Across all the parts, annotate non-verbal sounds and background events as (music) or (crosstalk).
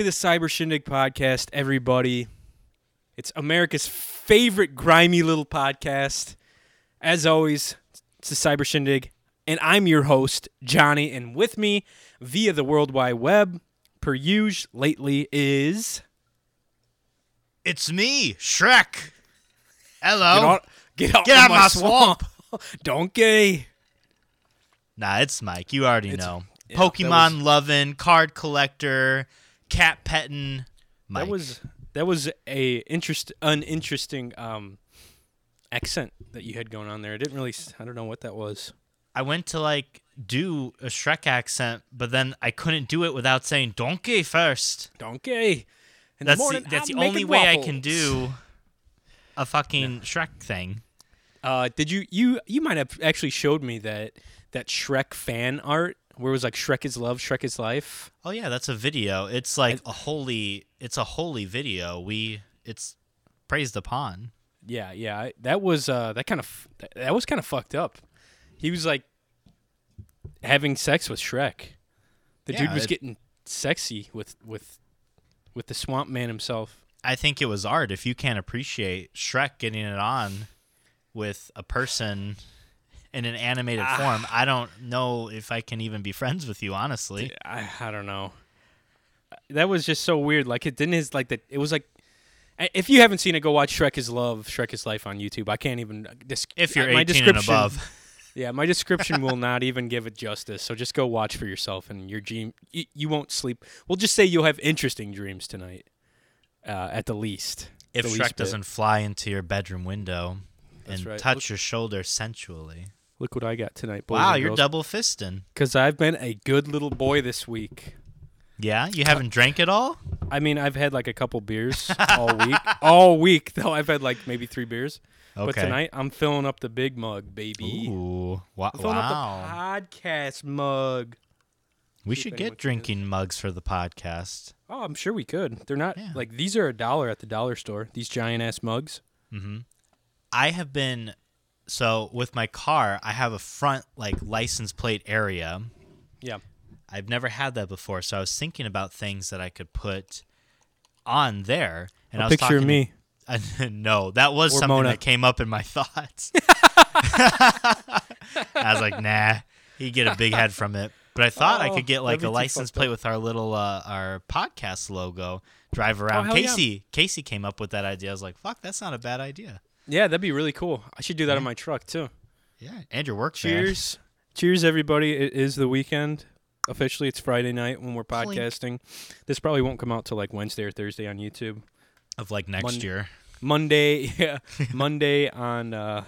To the Cyber Shindig podcast, everybody. It's America's favorite grimy little podcast. As always, it's the Cyber Shindig, and I'm your host, Johnny. And with me, via the World Wide Web, per usual, lately is. It's me, Shrek. Hello. Get out, get out, Get of out my my swamp. (laughs) Donkey. Nah, it's Mike. You already It's- know. yeah, Pokemon was- loving, card collector, cat petting. Mike. That was that was a interest uninteresting um accent that you had going on there. I didn't really I don't know what that was. I went to like do a Shrek accent, but then I couldn't do it without saying donkey first. Donkey. In That's morning, the, that's I'm the only way I can do a fucking Shrek thing. Uh, did you you you might have actually showed me that that Shrek fan art where it was like Shrek is love, Shrek is life. Oh yeah, that's a video. It's like a holy. It's a holy video. We. It's praised upon. Yeah, yeah. That was uh that kind of that, was kind of fucked up. He was like having sex with Shrek. The dude was it- getting sexy with with with the swamp man himself. I think it was art. If you can't appreciate Shrek getting it on with a person in an animated Ah. form, I don't know if I can even be friends with you, honestly. I I don't know. That was just so weird. Like it didn't his like that. It was like. If you haven't seen it, go watch Shrek is Love, Shrek is Life on YouTube. I can't even. Dis- If you're uh, my 18 and above. (laughs) Yeah, my description will not even give it justice. So just go watch for yourself, and your dream you, you won't sleep. We'll just say you'll have interesting dreams tonight, uh, at the least. If the Shrek bit. doesn't fly into your bedroom window That's and right. touch Look- your shoulder sensually. Look what I got tonight, boys Wow, you're double fisting. Because I've been a good little boy this week. Yeah, you haven't drank it all? I mean, I've had like a couple beers (laughs) all week. all week, though. I've had like maybe three beers. Okay. But tonight, I'm filling up the big mug, baby. Ooh, wa- I'm filling wow. up the podcast mug. we should get drinking mugs for the podcast. Oh, I'm sure we could. They're not Yeah. like these are a dollar at the dollar store. These giant ass mugs. Mm-hmm. I have been so with my car, I have a front like license plate area. Yeah. I've never had that before, so I was thinking about things that I could put on there. And A I was picture of me. (laughs) No, that was Or something Mona. that came up in my (laughs) thoughts. I was like, nah, he'd get a big head from it. But I thought I Oh, could get like a license plate up. with our little uh, our podcast logo. Drive around. hell yeah. Casey Casey came up with that idea. I was like, fuck, that's not a bad idea. Yeah, that'd be really cool. I should do that on my truck too. Yeah, and your work. Cheers. Cheers, everybody. It is the weekend. Officially, it's Friday night when we're podcasting. This probably won't come out till like Wednesday or Thursday on YouTube. of like next Mon- year. Monday, (laughs) yeah, (laughs) Monday on uh,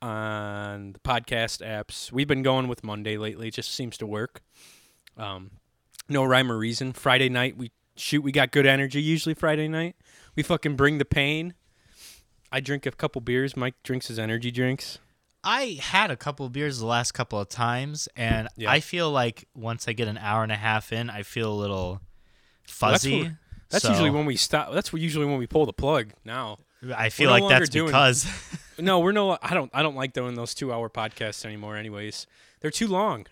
on the podcast apps. We've been going with Monday lately. It just seems to work. Um, no rhyme or reason. Friday night we shoot. We got good energy usually. Friday night we fucking bring the pain. I drink a couple beers. Mike drinks his energy drinks. I had a couple beers the last couple of times, and Yeah. I feel like once I get an hour and a half in, I feel a little Well, that's fuzzy. That's So, usually when we stop. That's usually when we pull the plug. Now, I feel like that's doing- because (laughs) no, we're no. I don't. I don't like doing those two-hour podcasts anymore. Anyways, they're too long.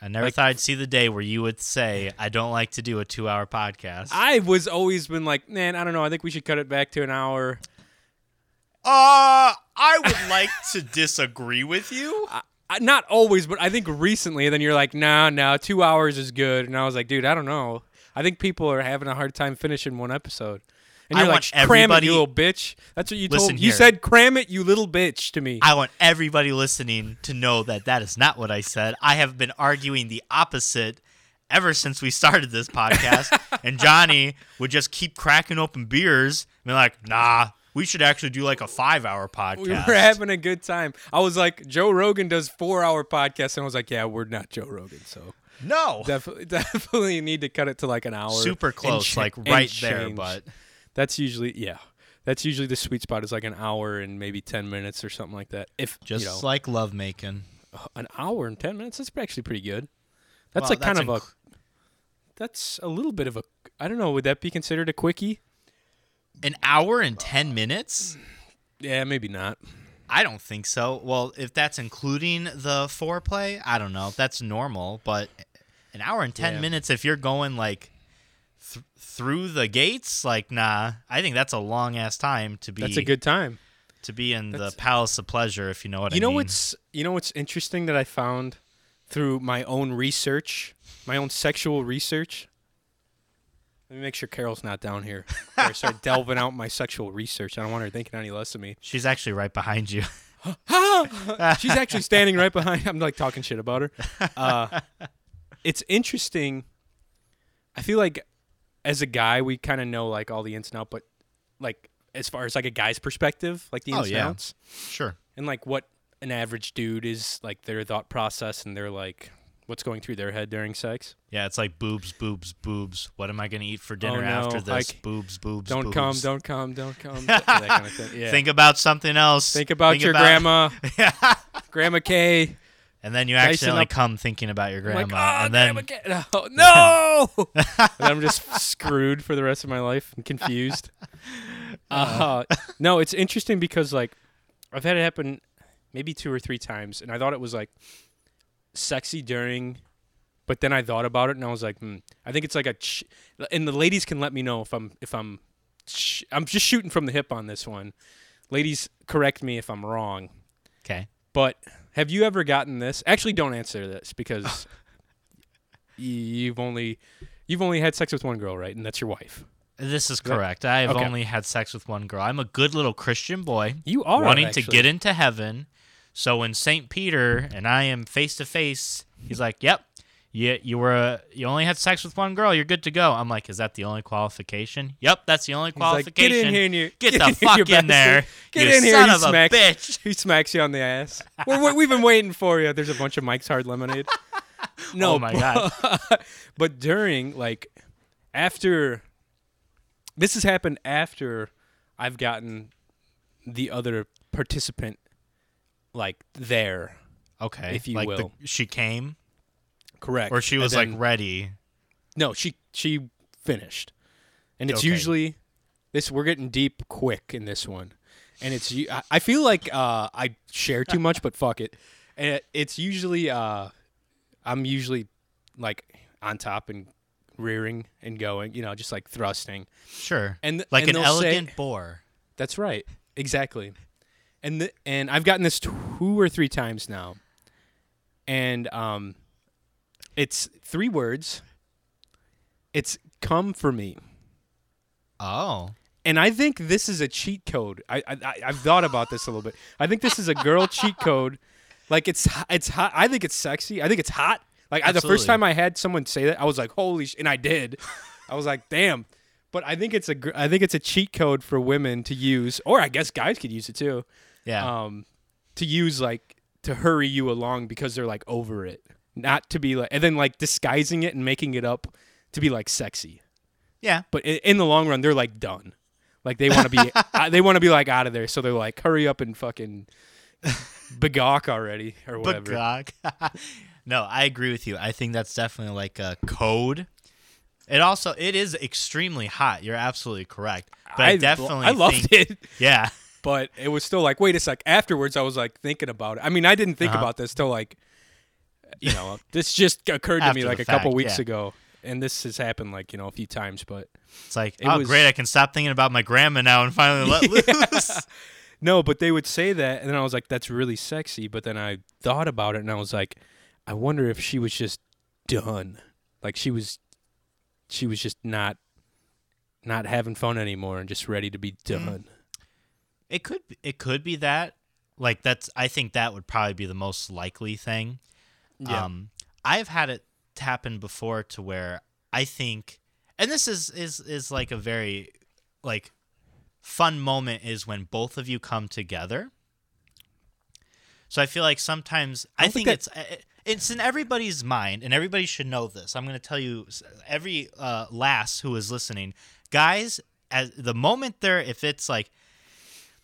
I never Like- thought I'd see the day where you would say, "I don't like to do a two-hour podcast." I was always been like, man, I don't know. I think we should cut it back to an hour. Uh, I would like to disagree with you. (laughs) I, not always, but I think recently. Then you're like, nah, nah, two hours is good. And I was like, dude, I don't know. I think people are having a hard time finishing one episode. And you're want like, cram it, you little bitch. That's what you told me. You said, cram it, you little bitch, to me. I want everybody listening to know that that is not what I said. I have been arguing the opposite ever since we started this podcast. (laughs) and Johnny would just keep cracking open beers and be like, nah, we should actually do like a five hour podcast. we were having a good time. I was like, Joe Rogan does four hour podcasts. And I was like, yeah, we're not Joe Rogan. So no. definitely, (laughs) definitely need to cut it to like an hour. Super close, cha- like right there, but That's usually yeah. That's usually the sweet spot is like an hour and maybe ten minutes or something like that. If just you know, like lovemaking. Uh, an hour and ten minutes, that's actually pretty good. That's Well, like kind that's of a. That's a little bit of a. I don't know. Would that be considered a quickie? An hour and 10 minutes? Yeah, maybe not. I don't think so. Well, if that's including the foreplay, I don't know. That's normal, but an hour and 10 Yeah. minutes if you're going like th- through the gates, like nah. I think that's a long ass time to be That's a good time. to be in the palace of pleasure, if you know what you I know mean. what's you know what's interesting that I found through my own research, my own sexual research. Let me make sure Carol's not down here. I start delving out my sexual research. I don't want her thinking any less of me. She's actually right behind you. (laughs) She's actually standing right behind. I'm like talking shit about her. Uh, it's interesting. I feel like as a guy, we kind of know like all the ins and outs, but like as far as like a guy's perspective, like the Oh, ins and yeah. outs, sure. and like what an average dude is like their thought process and their like what's going through their head during sex. Yeah, it's like boobs, boobs, boobs. What am I gonna eat for dinner Oh, no, after this? like, boobs, boobs. Don't boobs. come, don't come, don't come. (laughs) that kind of thing. Yeah. Think about something else. Think about your about- grandma, (laughs) Grandma K. and then you Dicing accidentally up- come thinking about your grandma, like, oh, and then Grandma Kay. (laughs) No, no! and I'm just screwed for the rest of my life and confused. Uh, no, it's interesting because like I've had it happen maybe two or three times, and I thought it was like sexy during, but then I thought about it and I was like, hmm, I think it's like a, ch- and the ladies can let me know if I'm if I'm, sh- I'm just shooting from the hip on this one. Ladies, correct me if I'm wrong. okay. But have you ever gotten this? Actually, don't answer this because (laughs) you've only you've only had sex with one girl, right? And that's your wife. This is correct. I have okay. only had sex with one girl. I'm a good little Christian boy, You are wanting actually. to get into heaven. So when Saint Peter and I am face to face, he's like, "Yep, you you were uh, you only had sex with one girl. You're good to go." I'm like, "Is that the only qualification?" Yep, that's the only He's like, qualification. get in here and you Get (laughs) get the in fuck in there. Get you in here, son he of a smacks- bitch. (laughs) He smacks you on the ass. We're, we've been waiting for you. There's a bunch of Mike's Hard Lemonade. (laughs) No, Oh my God. but during like after this has happened after I've gotten the other participant like there. Okay, If you like will. The, she came, Correct. or she was then- like ready. No, she she finished, and it's Okay. usually this. We're getting deep quick in this one, and it's. I feel like uh, I share too much, but fuck it. And it, it's usually uh, I'm usually like on top and rearing and going, you know, just like thrusting, Sure, and like and an they'll say- elegant boar. that's right, exactly. And the, and I've gotten this two or three times now, and um, it's three words. It's come for me. Oh, And I think this is a cheat code. I, I I've thought about this a little bit. I think this is a girl (laughs) cheat code. Like it's it's hot. I think it's sexy. I think it's hot. Like I, the first time I had someone say that, I was like, "Holy!" Sh-, and I did. (laughs) I was like, "Damn!" But I think it's a gr- I think it's a cheat code for women to use, or I guess guys could use it too. Yeah. Um, to use like to hurry you along because they're like over it, not to be like, and then like disguising it and making it up to be like sexy yeah. but in, in the long run they're like done like they want to be (laughs) uh, they want to be like out of there so they're like hurry up and fucking begawk already or whatever Bagog. (laughs) no, I agree with you. I think that's definitely like a code. It also it is extremely hot. You're absolutely correct. But I, I, definitely I loved think, it Yeah. But it was still like wait a sec afterwards i was like thinking about it i mean i didn't think Uh-huh. about this till like you know this just occurred to me like a couple weeks yeah. ago and this has happened like you know a few times but It's like, It oh was- great, I can stop thinking about my grandma now and finally let (laughs) loose. (laughs) No, but they would say that, and then I was like, "That's really sexy." But then I thought about it, and I was like, "I wonder if she was just done, like she was, she was just not, not having fun anymore, and just ready to be Mm-hmm. done." It could it could be that. Like that's I think that would probably be the most likely thing. Yeah. Um I've had it happen before to where I think and this is is is like a very like fun moment is when both of you come together. So I feel like sometimes I, don't think, think it's uh, it's in everybody's mind and everybody should know this. I'm going to tell you every uh lass who is listening, guys, as the moment they're if it's like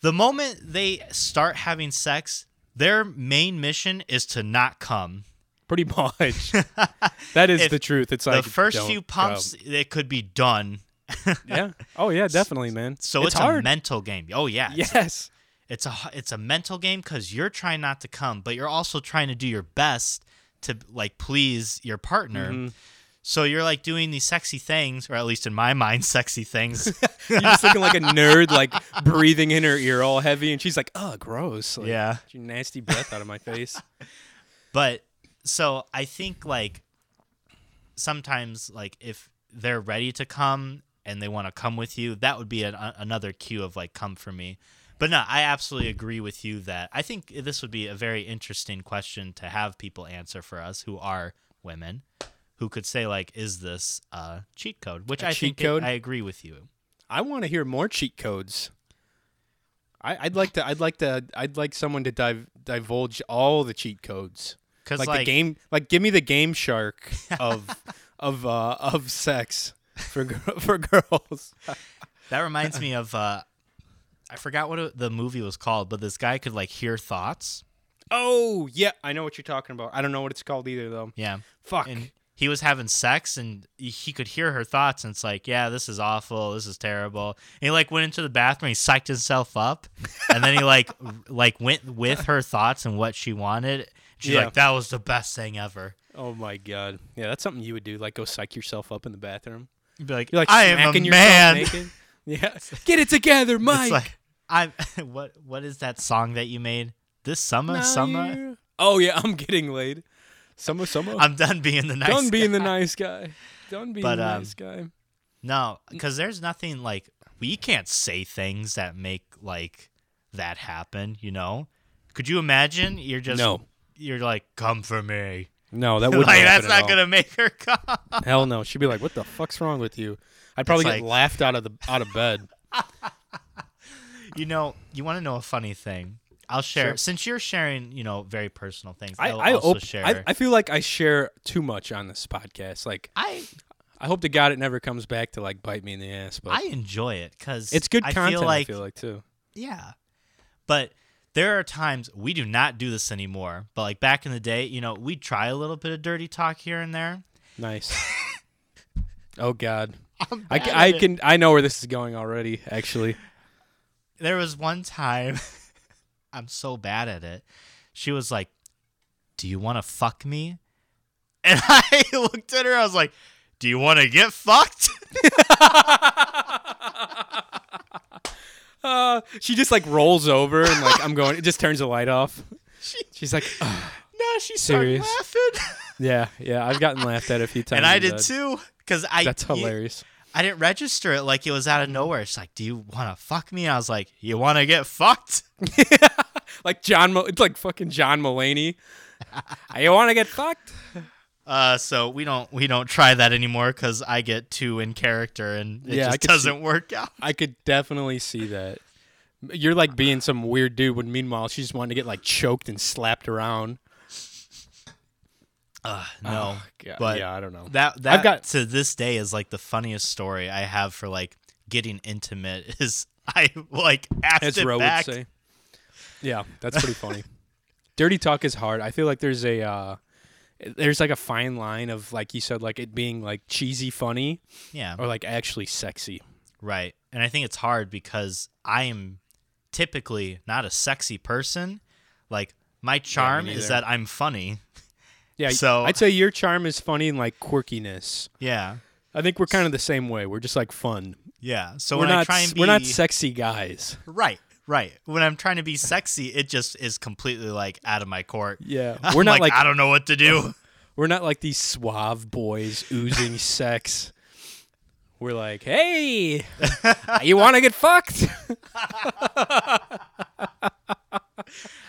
the moment they start having sex, their main mission is to not come. Pretty much. (laughs) that is If the truth. It's like the first few pumps, it could be done. (laughs) Yeah. Oh yeah, definitely, man. So it's, it's, a mental game. Oh yeah, yes. it's a it's a mental game because you're trying not to come, but you're also trying to do your best to like please your partner. Mhm. So you're like doing these sexy things, or at least in my mind, sexy things. (laughs) You're just looking like a nerd, like breathing in her ear all heavy, and she's like, "Oh, gross! Like, yeah. nasty breath out of my (laughs) face." But so I think like sometimes like if they're ready to come and they want to come with you, that would be an, a, another cue of like come for me. But no, I absolutely agree with you that I think this would be a very interesting question to have people answer for us who are women, who could say like, "Is this a cheat code?" Which A I cheat think it- code? I agree with you. I want to hear more cheat codes. I, I'd like to. I'd like to. I'd like someone to div- divulge all the cheat codes, Because like, like, the game. Like, give me the GameShark (laughs) of of uh, of sex for (laughs) for girls. that reminds me of uh, I forgot what the movie was called, but this guy could like hear thoughts. Oh yeah, I know what you're talking about. I don't know what it's called either though. Yeah. Fuck. and he was having sex and he- could hear her thoughts and it's like yeah this is awful this is terrible and he like went into the bathroom he psyched himself up and then he (laughs) like like went with her thoughts and what she wanted she's Yeah. like that was the best thing ever oh my god. Yeah, that's something you would do. Like, go psych yourself up in the bathroom. You'd be like, You're like i am a yourself man. (laughs) Yeah. Get it together, Mike. it's like i'm (laughs) what what is that song that you made this summer Now summer Oh yeah, I'm getting laid. Summer, summer. i'm done being the nice Done being guy. the nice guy. Done being But, the um, nice guy. No, because there's nothing like we can't say things that make like that happen. You know? Could you imagine? You're just No. You're like, come for me. No, that (laughs) wouldn't. like that's at not gonna make her come. Hell no. She'd be like, "What the fuck's wrong with you?" I'd probably It's get like- laughed out of the out of bed. (laughs) You know? You want to know a funny thing? I'll share Sure. since you're sharing. You know, very personal things. I I'll I, also op- share. I I feel like I share too much on this podcast. Like I I hope to God it never comes back to like bite me in the ass. But I enjoy it because it's good I content. Feel like, I feel like too. Yeah. But there are times we do not do this anymore. But like back in the day, you know, we'd try a little bit of dirty talk here and there. Nice. (laughs) oh God. I, bad ca- at I can I know where this is going already. Actually. there was one time I'm so bad at it. She was like, "Do you want to fuck me?" (laughs) And I (laughs) looked at her. I was like, "Do you want to get fucked?" (laughs) Uh, she just like rolls over and like I'm going. It just turns the light off. She- She's like, no, she started Serious? laughing, yeah, yeah. I've gotten laughed at a few times. and I did bed. too. Cause I That's you- hilarious. I didn't register it like it was out of nowhere. It's like, "Do you want to fuck me?" I was like, "You want to get fucked?" (laughs) (laughs) like John, it's like fucking John Mulaney. (laughs) you want to get fucked? Uh, so we don't we don't try that anymore because I get too in character and it Yeah, just doesn't work out. I could definitely see that. You're like being some weird dude when meanwhile she just wanted to get like choked and slapped around. Uh, no, Oh, God. but yeah, I don't know. that that I've got- to this day is like the funniest story I have for like getting intimate (laughs) is I like asked As it Ro back. would say. Yeah, that's pretty funny. (laughs) Dirty talk is hard. I feel like there's a uh, there's like a fine line of like you said, like it being like cheesy funny Yeah, or like actually sexy. right. And I think it's hard because I am typically not a sexy person. Like my charm is that I'm funny. (laughs) Yeah, So- I'd say your charm is funny and like quirkiness. Yeah, I think we're kind of the same way. We're just like fun. yeah. So we're not I try and be we're not sexy guys. right, right. When I'm trying to be sexy, it just is completely like out of my court. Yeah, (laughs) I'm we're not like, I don't know what to do. (laughs) we're not like these suave boys oozing (laughs) sex. We're like, hey, you want to get fucked?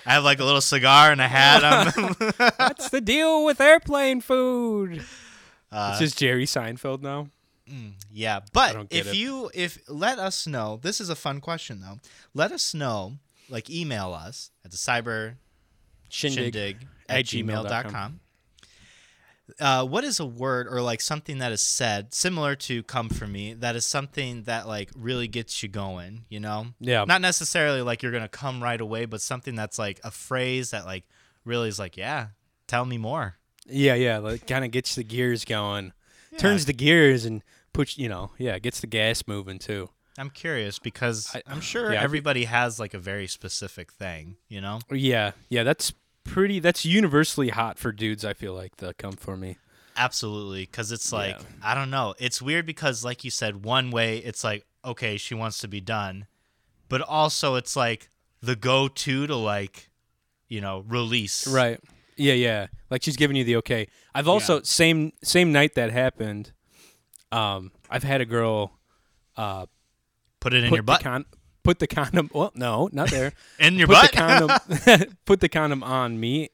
I have like a little cigar and a hat. I'm, What's the deal with airplane food? uh, it's just Jerry Seinfeld now. yeah, but if it. you if let us know, this is a fun question though. Let us know, like email us at the cyber Shindig. shindig at at gmail.com. Uh, what is a word or like something that is said similar to come for me that is something that like really gets you going you know Yeah. not necessarily like you're gonna come right away but something that's like a phrase that like really is like yeah tell me more Yeah, yeah. Like kind of gets the gears going, turns the gears and puts you know, yeah, gets the gas moving too. i'm curious because I- i'm sure yeah, everybody has like a very specific thing you know Yeah, yeah. That's pretty. That's universally hot for dudes. I feel like the come for me. Absolutely, because it's like Yeah. I don't know. It's weird because, like you said, one way it's like okay, she wants to be done, but also it's like the go-to to like, you know, release. Right. Yeah, yeah. Like she's giving you the okay. I've also same same night that happened. Um, I've had a girl uh Put it in put your butt. con- put the condom. (laughs) Well, no, not there. (laughs) in your put butt. the condom. (laughs) put the condom on me.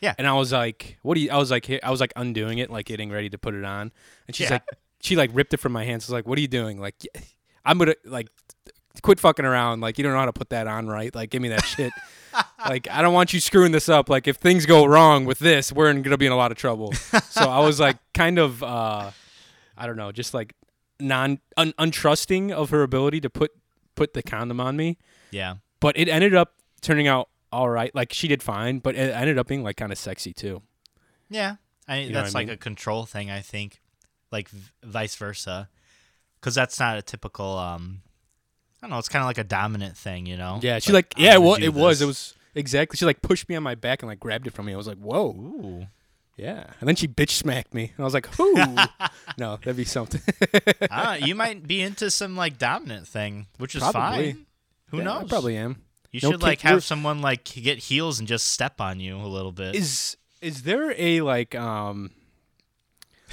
Yeah. And I was like, "What do you?" I was like, I was like undoing it, like getting ready to put it on, and she's Yeah. like, she like ripped it from my hands. I was like, "What are you doing?" Like, I'm gonna like quit fucking around. Like, you don't know how to put that on right. Like, give me that shit. like, I don't want you screwing this up. Like, if things go wrong with this, we're in, gonna be in a lot of trouble. so I was like, kind of, uh, I don't know, just like non un, untrusting of her ability to put put the condom on me yeah. but it ended up turning out all right. Like she did fine, but it ended up being like kind of sexy too. Yeah, I know that's like mean? a control thing. I think, like v- vice versa, because that's not a typical. um I don't know. It's kind of like a dominant thing, you know. Yeah, she Like, like yeah, it was it was it was exactly. She like pushed me on my back and like grabbed it from me. I was like, whoa, Ooh. yeah. And then she bitch smacked me, and I was like, whoo, (laughs) no, that'd be something. Ah, you might be (laughs) into some like dominant thing, which is Probably. fine. Who Yeah, knows? I probably am. You No should like kick- we're- have someone like get heels and just step on you a little bit. Is is there a like um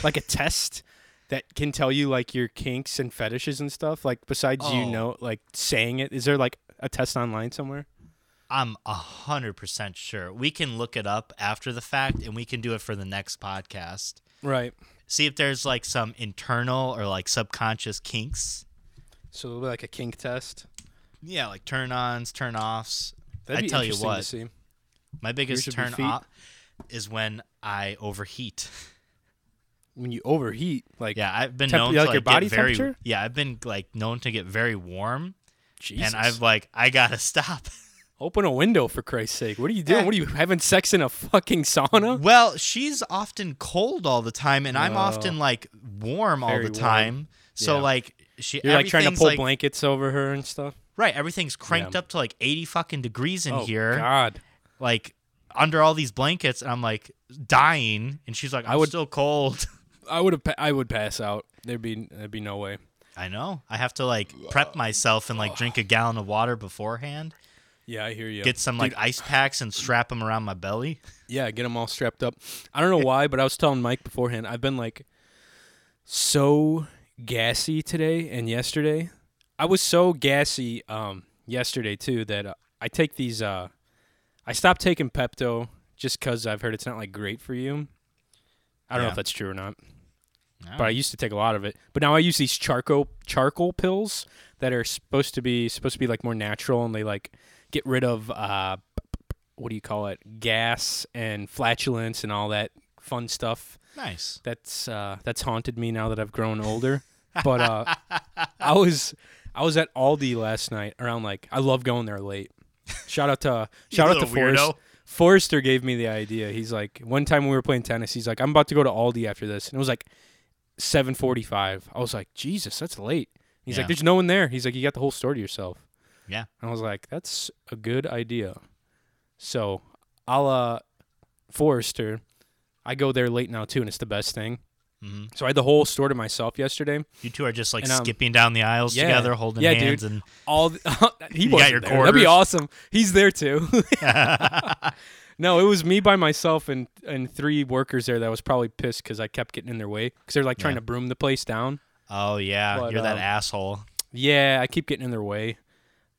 like a test that can tell you like your kinks and fetishes and stuff? Like besides you Oh. know like saying it, is there like a test online somewhere? I'm a hundred percent sure. We can look it up after the fact, and we can do it for the next podcast. Right. See if there's like some internal or like subconscious kinks. So it'll be like a kink test. Yeah, like turn ons, turn offs. I be tell you what, see. my biggest Yours would be turn off is when I overheat. (laughs) when you overheat, like Yeah, I've been Temp- known like to like your body very. temperature? Yeah, I've been like known to get very warm, Jesus. and I've like I gotta (laughs) stop. open a window for Christ's sake. What are you doing? Eh. What are you (laughs) having sex in a fucking sauna? Well, she's often cold all the time, and I'm Oh. often like warm all Very the warm. time. So Yeah. like she, You're like trying to pull like- blankets over her and stuff. Right, everything's cranked Yeah. up to like 80 fucking degrees in oh here, God. like under all these blankets, and I'm like dying, and she's like, "I'm I would- still cold." (laughs) I would have. I would pass out. There'd be. There'd be no way. I know. I have to like prep myself and like drink a gallon of water beforehand. Yeah, I hear you. Get some like ice packs and strap them around my belly. Yeah, get them all strapped up. I don't know why, but I was telling Mike beforehand. I've been like so gassy today and yesterday. I was so gassy um yesterday too that uh, I take these. uh I stopped taking Pepto just because I've heard it's not like great for you. I don't know if that's true or not, Oh. but I used to take a lot of it. But now I use these charcoal charcoal pills that are supposed to be supposed to be like more natural and they like get rid of uh what do you call it gas and flatulence and all that fun stuff nice. that's uh that's haunted me now that I've grown older but uh I (laughs) was I was at Aldi last night around like I love going there late shout out to (laughs) shout out to Forrest weirdo. Forrester gave me the idea he's like one time when we were playing tennis he's like I'm about to go to Aldi after this and it was like 7:45 I was like Jesus that's late he's Yeah. like there's no one there he's like you got the whole store to yourself Yeah. and I was like, that's a good idea. So, a la Forrester, I go there late now too, and it's the best thing. hmm So I had the whole store to myself yesterday. You two are just like And, um, skipping down the aisles yeah. together, holding Yeah, hands, dude. and All the, (laughs) he You got your there. That'd be awesome. He's there too. (laughs) (laughs) no, it was me by myself and and three workers there that was probably pissed because I kept getting in their way because they're like trying Yeah. to broom the place down. oh yeah, But, you're that um, asshole. Yeah, I keep getting in their way.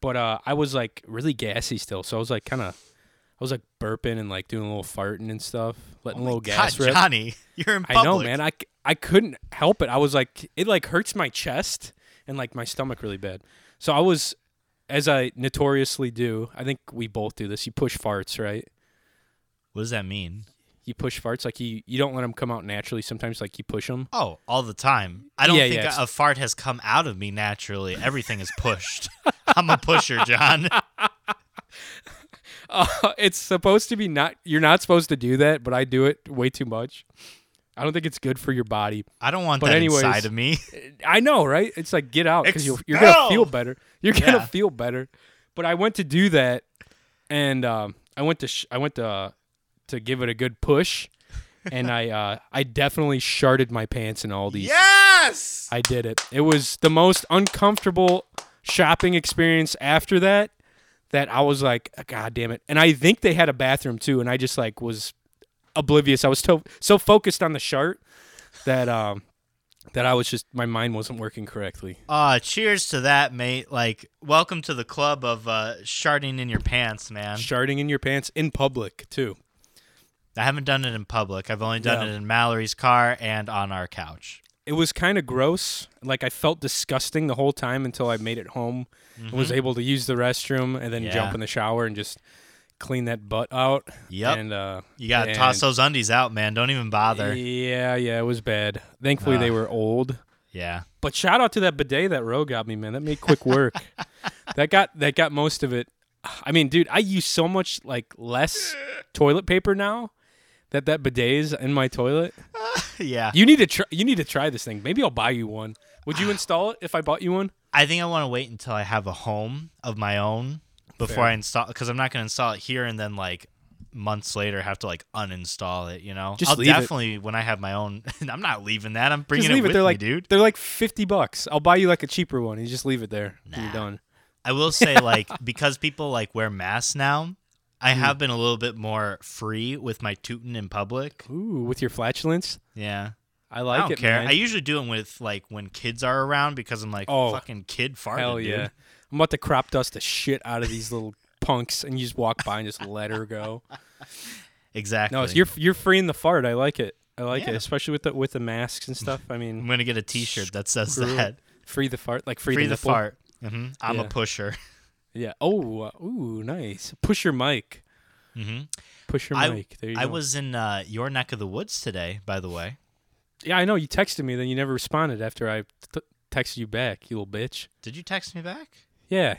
But uh, I was like really gassy still, so I was like kind of, I was like burping and like doing a little farting and stuff, letting Oh a little God, gas rip. Johnny, (laughs) you're in public. I know, man. I, I couldn't help it. I was like, it like hurts my chest and like my stomach really bad. So I was, as I notoriously do, I think we both do this. You push farts, right? What does that mean? You push farts like you you don't let them come out naturally. Sometimes like you push them. Oh, all the time. I don't Yeah, think yeah, a, it's- a fart has come out of me naturally. Everything is pushed. (laughs) I'm a pusher, John. (laughs) Uh, it's supposed to be not. You're not supposed to do that, but I do it way too much. I don't think it's good for your body. I don't want But that anyways- inside of me. (laughs) I know, right? It's like get out because you're you're gonna feel better. You're gonna Yeah. feel better. But I went to do that, and um, I went to sh- I went to uh, to give it a good push, and I (laughs) uh, I definitely sharted my pants in Aldi's. Yes. I did it. It was the most uncomfortable shopping experience after that that I was like, God damn it. And I think they had a bathroom too, and I just like was oblivious. I was so so focused on the chart that um that I was just my mind wasn't working correctly. Uh, cheers to that, mate. Like, welcome to the club of uh, sharding in your pants, man. Sharting in your pants in public too. I haven't done it in public. I've only done Yeah. it in Mallory's car and on our couch. It was kind of gross. Like I felt disgusting the whole time until I made it home and was able to use the restroom and then Yeah. jump in the shower and just clean that butt out. Yep. And uh You gotta and- toss those undies out, man. Don't even bother. Yeah, yeah, it was bad. Thankfully they Ah. were old. Yeah. But shout out to that bidet that Roe got me, man. That made quick work. (laughs) that got that got most of it. I mean, dude, I use so much like less toilet paper now that that bidet is in my toilet. (laughs) yeah. You need to try. You need to try this thing. Maybe I'll buy you one. Would you (sighs) install it if I bought you one? I think I want to wait until I have a home of my own before Fair. I install because I'm not gonna install it here and then like months later have to like uninstall it. You know, Just I'll leave it. definitely when I have my own. (laughs) I'm not leaving that. I'm bringing just leave it it. with They're me, like, dude. They're like fifty bucks. I'll buy you like a cheaper one. You just leave it there. and Nah. You're done. I will say like (laughs) because people like wear masks now. I have been a little bit more free with my tootin' in public. Ooh, with your flatulence, Yeah. I like I don't it. care. man. I usually do them with like when kids are around because I'm like Oh, fucking kid farted. Hell dude. I'm about to crop dust the shit out of these little (laughs) punks, and you just walk by and just let her go. Exactly. No, it's, you're you're freeing the fart. I like it. I like Yeah. it, especially with the with the masks and stuff. I mean, (laughs) I'm gonna get a T-shirt that says Screw that. free the fart, like free, Free the, the fart. hmm I'm Yeah. a pusher. (laughs) Yeah. Oh, uh, ooh, nice. Push your mic. Mm-hmm. Push your I- mic. There you I go. was in uh, your neck of the woods today, by the way. Yeah, I know. You texted me, then you never responded after I t- texted you back. You little bitch. Did you text me back? Yeah.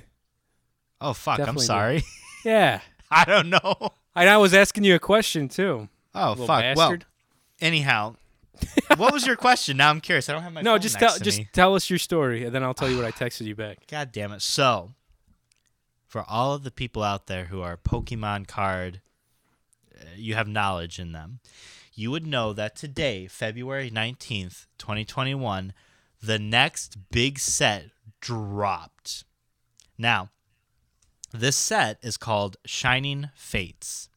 Oh fuck! Definitely I'm did. sorry. (laughs) Yeah. (laughs) I don't know. And I was asking you a question too. Oh fuck! Well, anyhow, what was your question? Now I'm curious. I don't have my (laughs) no, just tell just me. tell us your story, and then I'll tell you what I (sighs) texted you back. God damn it! So, for all of the people out there who are Pokemon card, uh, you have knowledge in them. You would know that today, February nineteenth, twenty twenty one, the next big set dropped. Now, this set is called Shining Fates.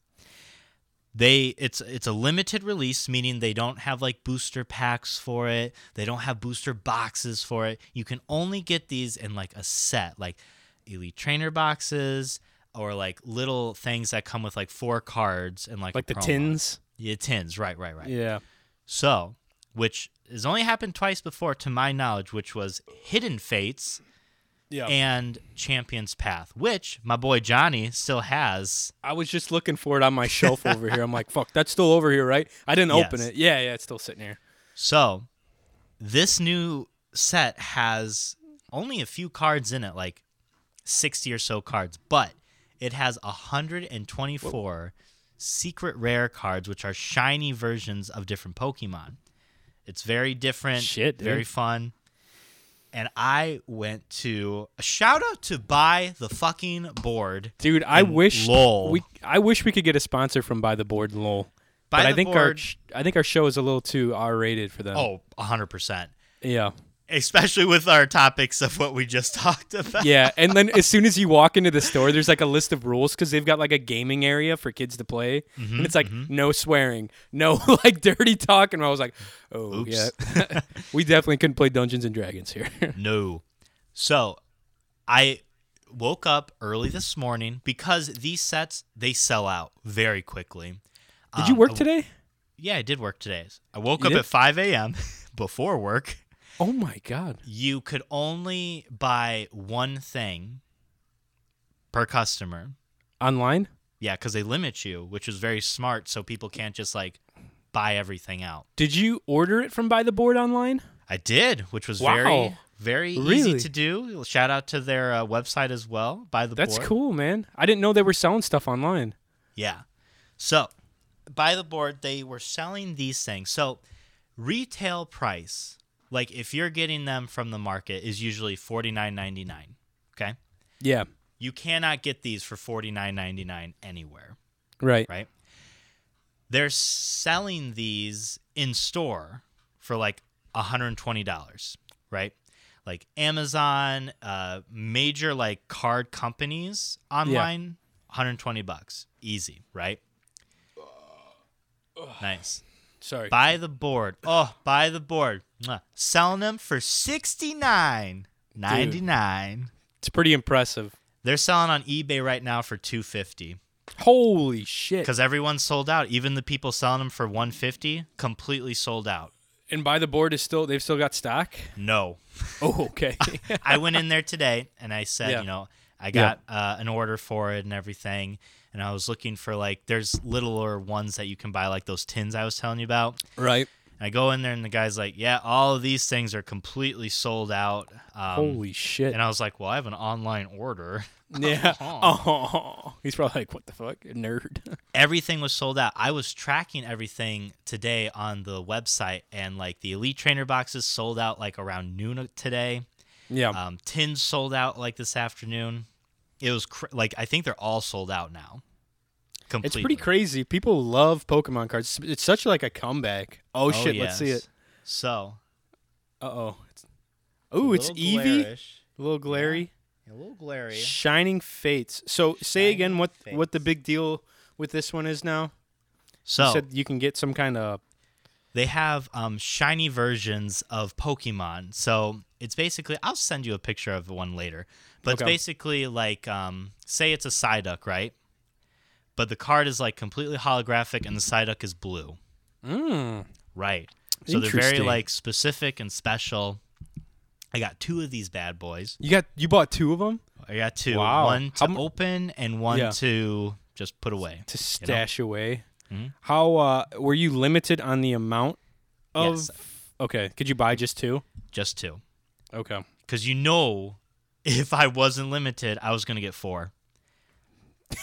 They it's it's a limited release, meaning they don't have like booster packs for it. They don't have booster boxes for it. You can only get these in like a set, like elite trainer boxes or like little things that come with like four cards and like Like the promo. tins. Yeah, tins. Right, right, right. Yeah. So, which has only happened twice before, to my knowledge, which was Hidden Fates Yeah. and Champion's Path, which my boy Johnny still has. I was just looking for it on my shelf (laughs) over here. I'm like, fuck, that's still over here, right? I didn't open it. Yeah, yeah, it's still sitting here. So, this new set has only a few cards in it, like 60 or so cards, but it has 124 secret rare cards, which are shiny versions of different Pokemon. It's very different, Shit, dude. very fun. And I went to a shout out to buy the fucking board. Dude, I wish lol. we I wish we could get a sponsor from buy the Board Lol. Buy but I think our board. sh- I think our show is a little too R rated for them. Oh, 100%. Yeah. Especially with our topics of what we just (laughs) talked about. Yeah, and then as soon as you walk into the store, there's like a list of rules because they've got like a gaming area for kids to play, Mm-hmm, and it's like no swearing, no (laughs) like dirty talk, and I was like, oh Oops. yeah, (laughs) we definitely couldn't play Dungeons and Dragons here. No. So I woke up early this morning because these sets they sell out very quickly. Did you Um, work I- today? Yeah, I did work today. I woke You up did? at 5 a.m. before work. Oh my god! You could only buy one thing per customer. Online? Yeah, because they limit you, which is very smart, so people can't just like buy everything out. Did you order it from Buy the Board online? I did, which was Wow. very, very easy to do. Shout out to their uh, website as well. By the That's board. cool, man. I didn't know they were selling stuff online. Yeah. So, Buy the board, they were selling these things. So, retail price, like if you're getting them from the market, is usually forty nine ninety nine. Okay. Yeah, You cannot get these for forty nine ninety nine anywhere, right. right? they're selling these in store for like $120, right? Like Amazon, uh, major like card companies online, 120 bucks. Easy, right? Nice. Sorry. Buy the board. Oh, buy the board. Selling them for 69.99. It's pretty impressive. They're selling on eBay right now for 250 Holy shit. because everyone's sold out. Even the people selling them for 150 completely sold out. And by the board is still they've still got stock? No. (laughs) Oh, okay. (laughs) I went in there today and I said, Yeah. you know, I got uh, an order for it and everything. And I was looking for like, there's littler ones that you can buy, like those tins I was telling you about. right. I go in there and the guy's like, yeah, all of these things are completely sold out. Um, Holy shit. And I was like, well, I have an online order. (laughs) yeah. (laughs) Oh. He's probably like, what the fuck? A nerd. (laughs) Everything was sold out. I was tracking everything today on the website, and like the Elite Trainer boxes sold out like around noon today. yeah. Um, tins sold out like this afternoon. It was cr- like I think they're all sold out now. It's pretty crazy. People love Pokemon cards. It's such like a comeback. Oh, shit, let's see it. So, Uh oh. Oh, it's little Eevee. glarish, A little glary. a little glary. Shining Fates. So say again what what the big deal with this one is now. So You said you can get some kind of they have um, shiny versions of Pokemon. So it's basically I'll send you a picture of one later. But it's basically like um, say it's a Psyduck, right? But the card is like completely holographic and the Psyduck is blue. mm, Right. So they're very like specific and special. I got two of these bad boys. You got you bought two of them I got two. Wow. One to How m- open and one Yeah. to just put away. to stash away. Mhm. How uh were you limited on the amount of Yes. Okay, could you buy just two? Just two. Okay. Because you know, if I wasn't limited, I was gonna get four. (laughs)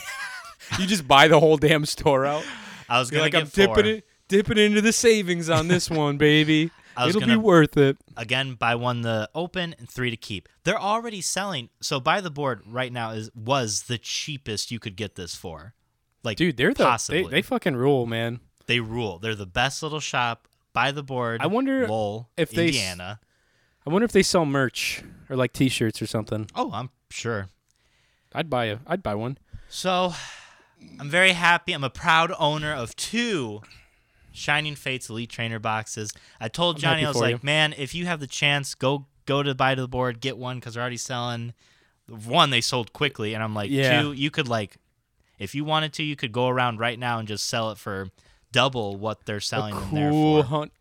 You just buy the whole damn store out. I was You're gonna like I'm four. dipping it dipping into the savings on this (laughs) one, baby. It'll gonna be worth it. again buy one the open and three to keep. They're already selling. So buy the board right now is was the cheapest you could get this for. Like Dude, they're the possibly. they, they fucking rule, man. They rule. They're the best little shop. Buy the board. I wonder Lowell, if they Indiana. I wonder if they sell merch or like t-shirts or something. Oh, I'm sure. I'd buy a I'd buy one. So, I'm very happy. I'm a proud owner of two Shining Fates Elite Trainer boxes. I told I'm Johnny, I was like, you. man, if you have the chance, go go to buy to the board, get one because they're already selling. One, they sold quickly, and I'm like, Yeah. two, you could like, if you wanted to, you could go around right now and just sell it for double what they're selling a them there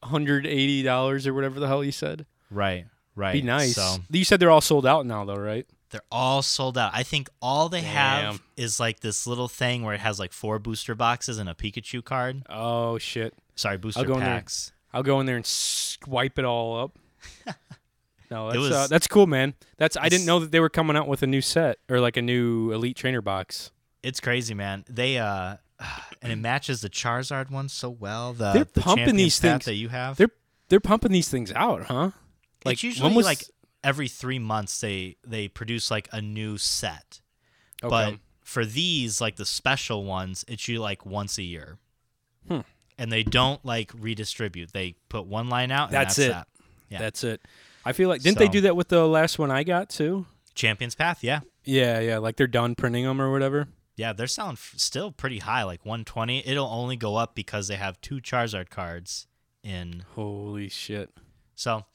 hundred eighty dollars or whatever the hell you said. Right, right. Be nice. So You said they're all sold out now, though, right? They're all sold out. I think all they have is like this little thing where it has like four booster boxes and a Pikachu card. Oh shit! Sorry, booster go in there. packs. I'll go in there and swipe it all up. (laughs) no, that's was- uh, that's cool, man. That's I didn't know that they were coming out with a new set or like a new Elite Trainer box. It's crazy, man. They uh, (sighs) and it matches the Charizard one so well. The They're the pumping these things. that you have. They're they're pumping these things out, huh? Like it's usually was- like every three months they they produce like a new set. Okay. But for these, like the special ones, it's usually like once a year. Hmm. And they don't like redistribute. They put one line out. And That's that's, it. That. Yeah. that's it. I feel like didn't they do that with the last one I got too? Champions Path, yeah, Yeah, yeah. Like they're done printing them or whatever. yeah. They're selling f- still pretty high, like 120. It'll only go up because they have two Charizard cards in Holy shit! So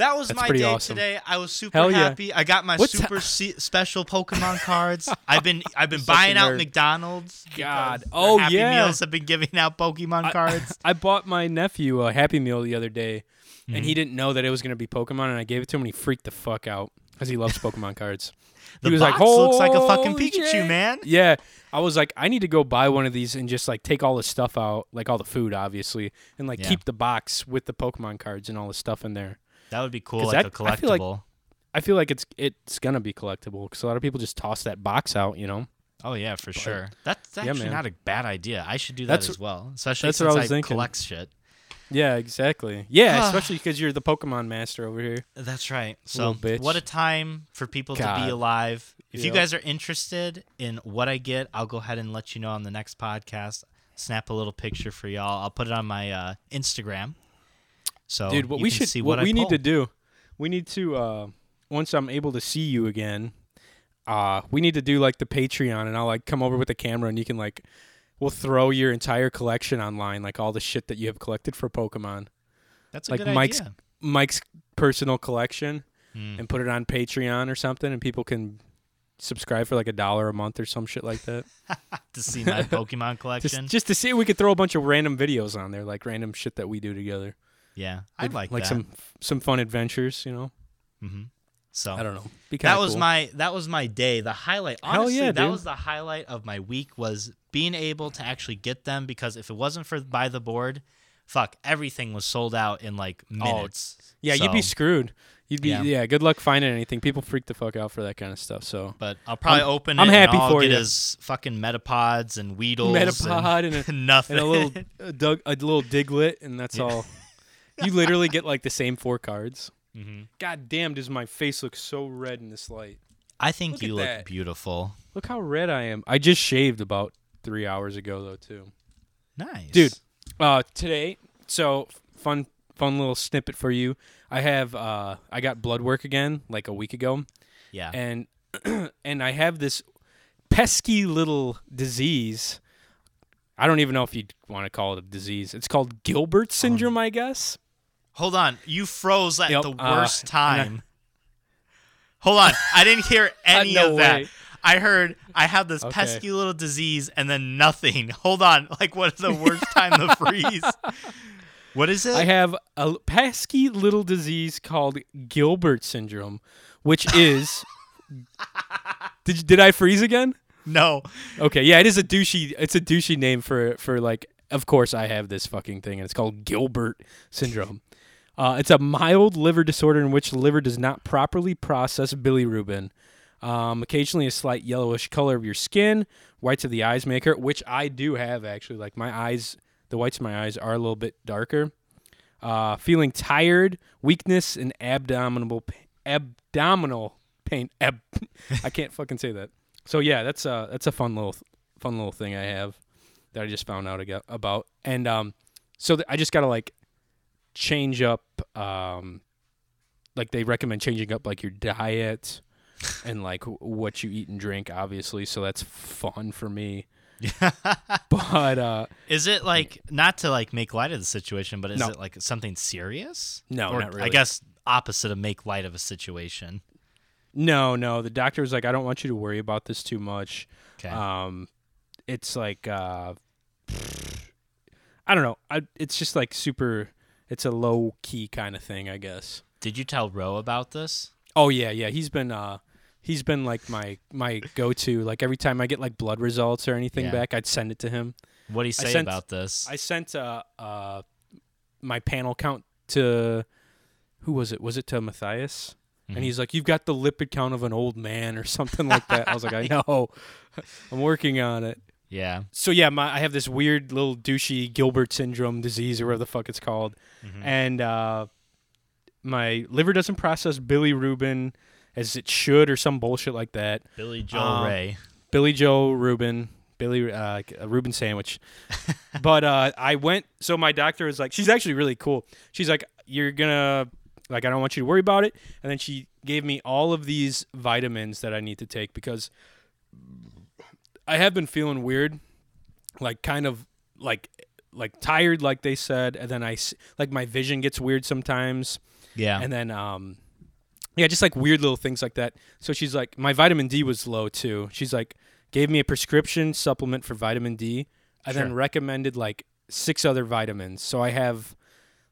that was That's my day awesome. today. I was super Hell yeah. happy. I got my What's super ha- se- special Pokemon (laughs) cards. I've been I've been (laughs) buying out. McDonald's. God. Oh, their Happy yeah. Meals have been giving out Pokemon cards. (laughs) I bought my nephew a Happy Meal the other day, and Mm-hmm. he didn't know that it was gonna be Pokemon, and I gave it to him, and he freaked the fuck out because he loves Pokemon cards. the he was box like, looks like a fucking Pikachu, shit." man. Yeah, I was like, I need to go buy one of these and just like take all the stuff out, like all the food, obviously, and like Yeah. keep the box with the Pokemon cards and all the stuff in there. That would be cool, like a that- I feel like- I feel like it's it's gonna be collectible because a lot of people just toss that box out, you know. oh yeah, for sure. That's actually not a bad idea. I should do that That's- as well, especially that's since what I was thinking. collect shit. Yeah, exactly. Yeah, (sighs) especially because you're the Pokemon master over here. That's right. So, what a time for people to be alive. If you guys are interested in what I get, I'll go ahead and let you know on the next podcast. snap a little picture for y'all. I'll put it on my uh, Instagram. So Dude, what we should see what, what, we I need to do, we need to uh once I'm able to see you again, uh we need to do like the Patreon and I'll like come over with the camera and you can like we'll throw your entire collection online, like all the shit that you have collected for Pokemon. That's a like good Mike's- idea. Mike's personal collection Mm. and put it on Patreon or something and people can subscribe for like a dollar a month or some shit like that. (laughs) to see my (laughs) Pokemon collection. just just to see if we could throw a bunch of random videos on there, like random shit that we do together. Yeah, I'd like, like that. some some fun adventures, you know. hmm So I don't know. That was cool. my that was my day. The highlight. Hell Honestly, yeah, that dude. was the highlight of my week was being able to actually get them because if it wasn't for by the board, fuck, everything was sold out in like minutes. Yeah, you'd be screwed. You'd be Yeah. yeah. Good luck finding anything. People freak the fuck out for that kind of stuff. So But I'll probably I'm- open it. I'm happy for get you. is fucking Metapods and Weedles Metapod and a, and (laughs) nothing. and a little a, Doug, a little Diglett, and that's Yeah. all. (laughs) You literally get like the same four cards. hmm God damn, does my face look so red in this light? I think Look you look that. beautiful. Look how red I am. I just shaved about three hours ago though too. Nice, Dude. Uh, today, so fun, fun little snippet for you. I have uh, I got blood work again like a week ago. Yeah. and (clears throat) and I have this pesky little disease. I don't even know if you'd want to call it a disease. It's called Gilbert syndrome, I guess. Hold on, you froze at Yep, the uh, worst and I- time. Hold on, I didn't hear (laughs) any no of that. way. I heard I have this Okay. pesky little disease and then nothing. (laughs) Hold on, like what is the worst time to freeze? (laughs) What is it? I have a pesky little disease called Gilbert syndrome, which is. did did I freeze again? no. Okay, yeah, it is a douchey. It's a douchey name for for like. Of course, I have this fucking thing, and it's called Gilbert syndrome. Uh, it's a mild liver disorder in which the liver does not properly process bilirubin. Um, occasionally, a slight yellowish color of your skin, whites of the eyes maker, which I do have actually. Like my eyes, the whites of my eyes are a little bit darker. Uh, feeling tired, weakness, and abdominal abdominal pain. Ab- (laughs) I can't fucking say that. So yeah, that's a that's a fun little fun little thing I have that I just found out about, and um, so th- I just gotta like change up um, like they recommend changing up like your diet (laughs) and like what you eat and drink, obviously. So that's fun for me. (laughs) But uh, is it like not to like make light of the situation, but is No. it like something serious? No, Or, not I guess opposite of make light of a situation. no, no, the doctor was like, I don't want you to worry about this too much. Okay. Um, it's like uh, I don't know. I, it's just like super. It's a low key kind of thing, I guess. Did you tell Ro about this? Oh yeah, yeah. He's been uh, he's been like my my go to. Like every time I get like blood results or anything Yeah. back, I'd send it to him. What do you say sent- about this? I sent uh uh my panel count to who was it? Was it to Matthias? And he's like, "You've got the lipid count of an old man or something like that." I was like, "I (laughs) know, I'm working on it." Yeah. So yeah, my I have this weird little douchey Gilbert syndrome disease or whatever the fuck it's called, Mhm. and uh, my liver doesn't process bilirubin as it should or some bullshit like that. Billy Joe um, Ray. Billy Joe Rubin, Billy uh, a Reuben sandwich. (laughs) but uh, I went. So my doctor was like, she's actually really cool. She's like, you're gonna like, I don't want you to worry about it. And then she gave me all of these vitamins that I need to take because I have been feeling weird, like kind of like like tired, like they said, and then I like my vision gets weird sometimes. Yeah. and then um yeah just like weird little things like that. So she's like my vitamin d was low too. She's like gave me a prescription supplement for vitamin d. And then recommended like six other vitamins. So i have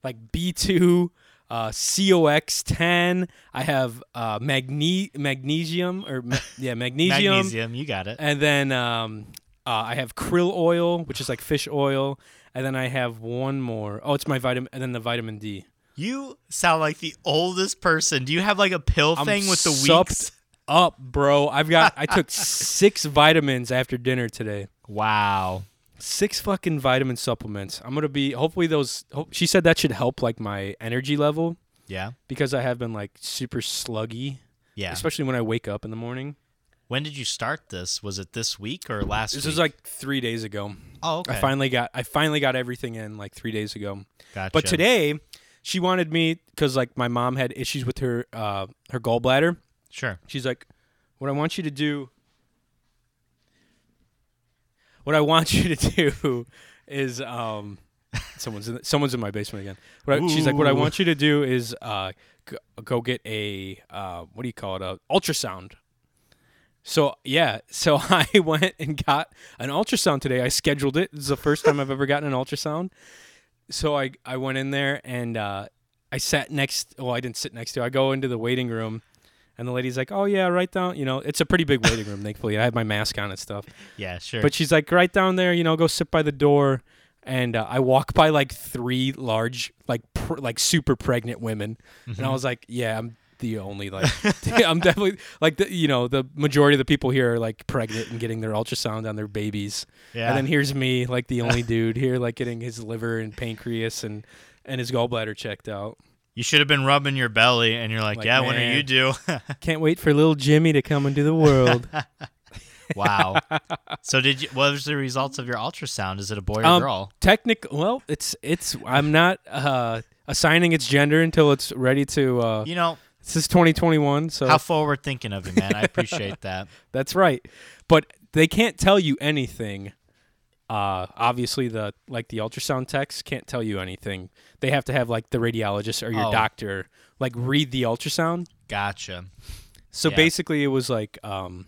like b2 uh, CoQ10 i have uh, magne- magnesium or ma- (laughs) yeah magnesium, Magnesium, you got it. and then um, uh, i have krill oil which is like fish oil and then i have one more oh it's my vitamin and then the vitamin d You sound like the oldest person. Do you have like a pill I'm thing with the supped weeks? up, bro. I've got I took (laughs) six vitamins after dinner today. Wow. Six fucking vitamin supplements. I'm gonna be hopefully those. Hope, she said that should help like my energy level Yeah. because I have been like super sluggy, Yeah. especially when I wake up in the morning. When did you start this? Was it this week or last week? This week? was like three days ago. oh, okay. I finally got I finally got everything in like three days ago. Gotcha. But today, she wanted me because like my mom had issues with her uh, her gallbladder. Sure. She's like, "What I want you to do, what I want (laughs) you to do, is um, someone's in the, someone's in my basement again. I, she's like, what I want you to do is uh, go, go get a uh, what do you call it, a ultrasound." So yeah, so (laughs) I went and got an ultrasound today. I scheduled it. Is the first time I've ever gotten an ultrasound. So I I went in there and uh, I sat next. Well, I didn't sit next to. I go into the waiting room, and the lady's like, "Oh yeah, right down. You know, it's a pretty big waiting room. Thankfully, I had my mask on and stuff. (laughs) Yeah, sure. But she's like, right down there. You know, go sit by the door." And uh, I walk by like three large, like pr- like super pregnant women, and I was like, "Yeah, I'm the only like, (laughs) I'm definitely like the you know the majority of the people here are like pregnant and getting their ultrasound on their babies." yeah. And then here's me, like the only (laughs) dude here, like getting his liver and pancreas and and his gallbladder checked out. You should have been rubbing your belly, and you're like, Like, yeah, when are man. you (laughs) due? Can't wait for little Jimmy to come into the world. (laughs) wow. so did you? What was the results of your ultrasound? Is it a boy or Um, girl? Technic, well, it's it's. I'm not uh, assigning its gender until it's ready to. Uh, You know this is 2021, so how forward thinking of you, man. I appreciate that. (laughs) that's right. But they can't tell you anything. Uh, obviously, the like the ultrasound techs can't tell you anything. They have to have like the radiologist or your Oh. doctor like read the ultrasound. Gotcha. So Yeah. basically, it was like um,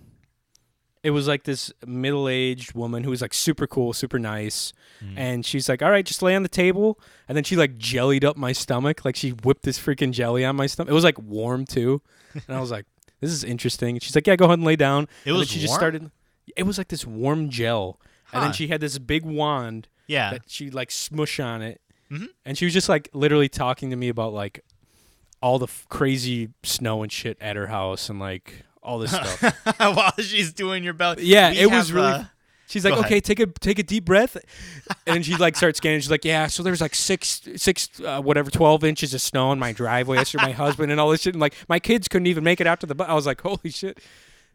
it was like this middle-aged woman who was like super cool, super nice, Mm. and she's like, "All right, just lay on the table," and then she like jellied up my stomach, like she whipped this freaking jelly on my stomach. It was like warm too, (laughs) and I was like, "This is interesting." And she's like, "Yeah, go ahead and lay down." It and was then she just warm? started. It was like this warm gel, and Huh. then she had this big wand Yeah. that she like smush on it, Mhm. and she was just like literally talking to me about like all the f- crazy snow and shit at her house and like all this stuff. (laughs) While she's doing your belly. Yeah, it was really. uh, She's like, go ahead. okay, take a take a deep breath, (laughs) and she like starts scanning. She's like, yeah, so there's like six six uh, whatever twelve inches of snow on my driveway. That's my husband and all this shit. And like my kids couldn't even make it out to the. Bu- I was like, holy shit!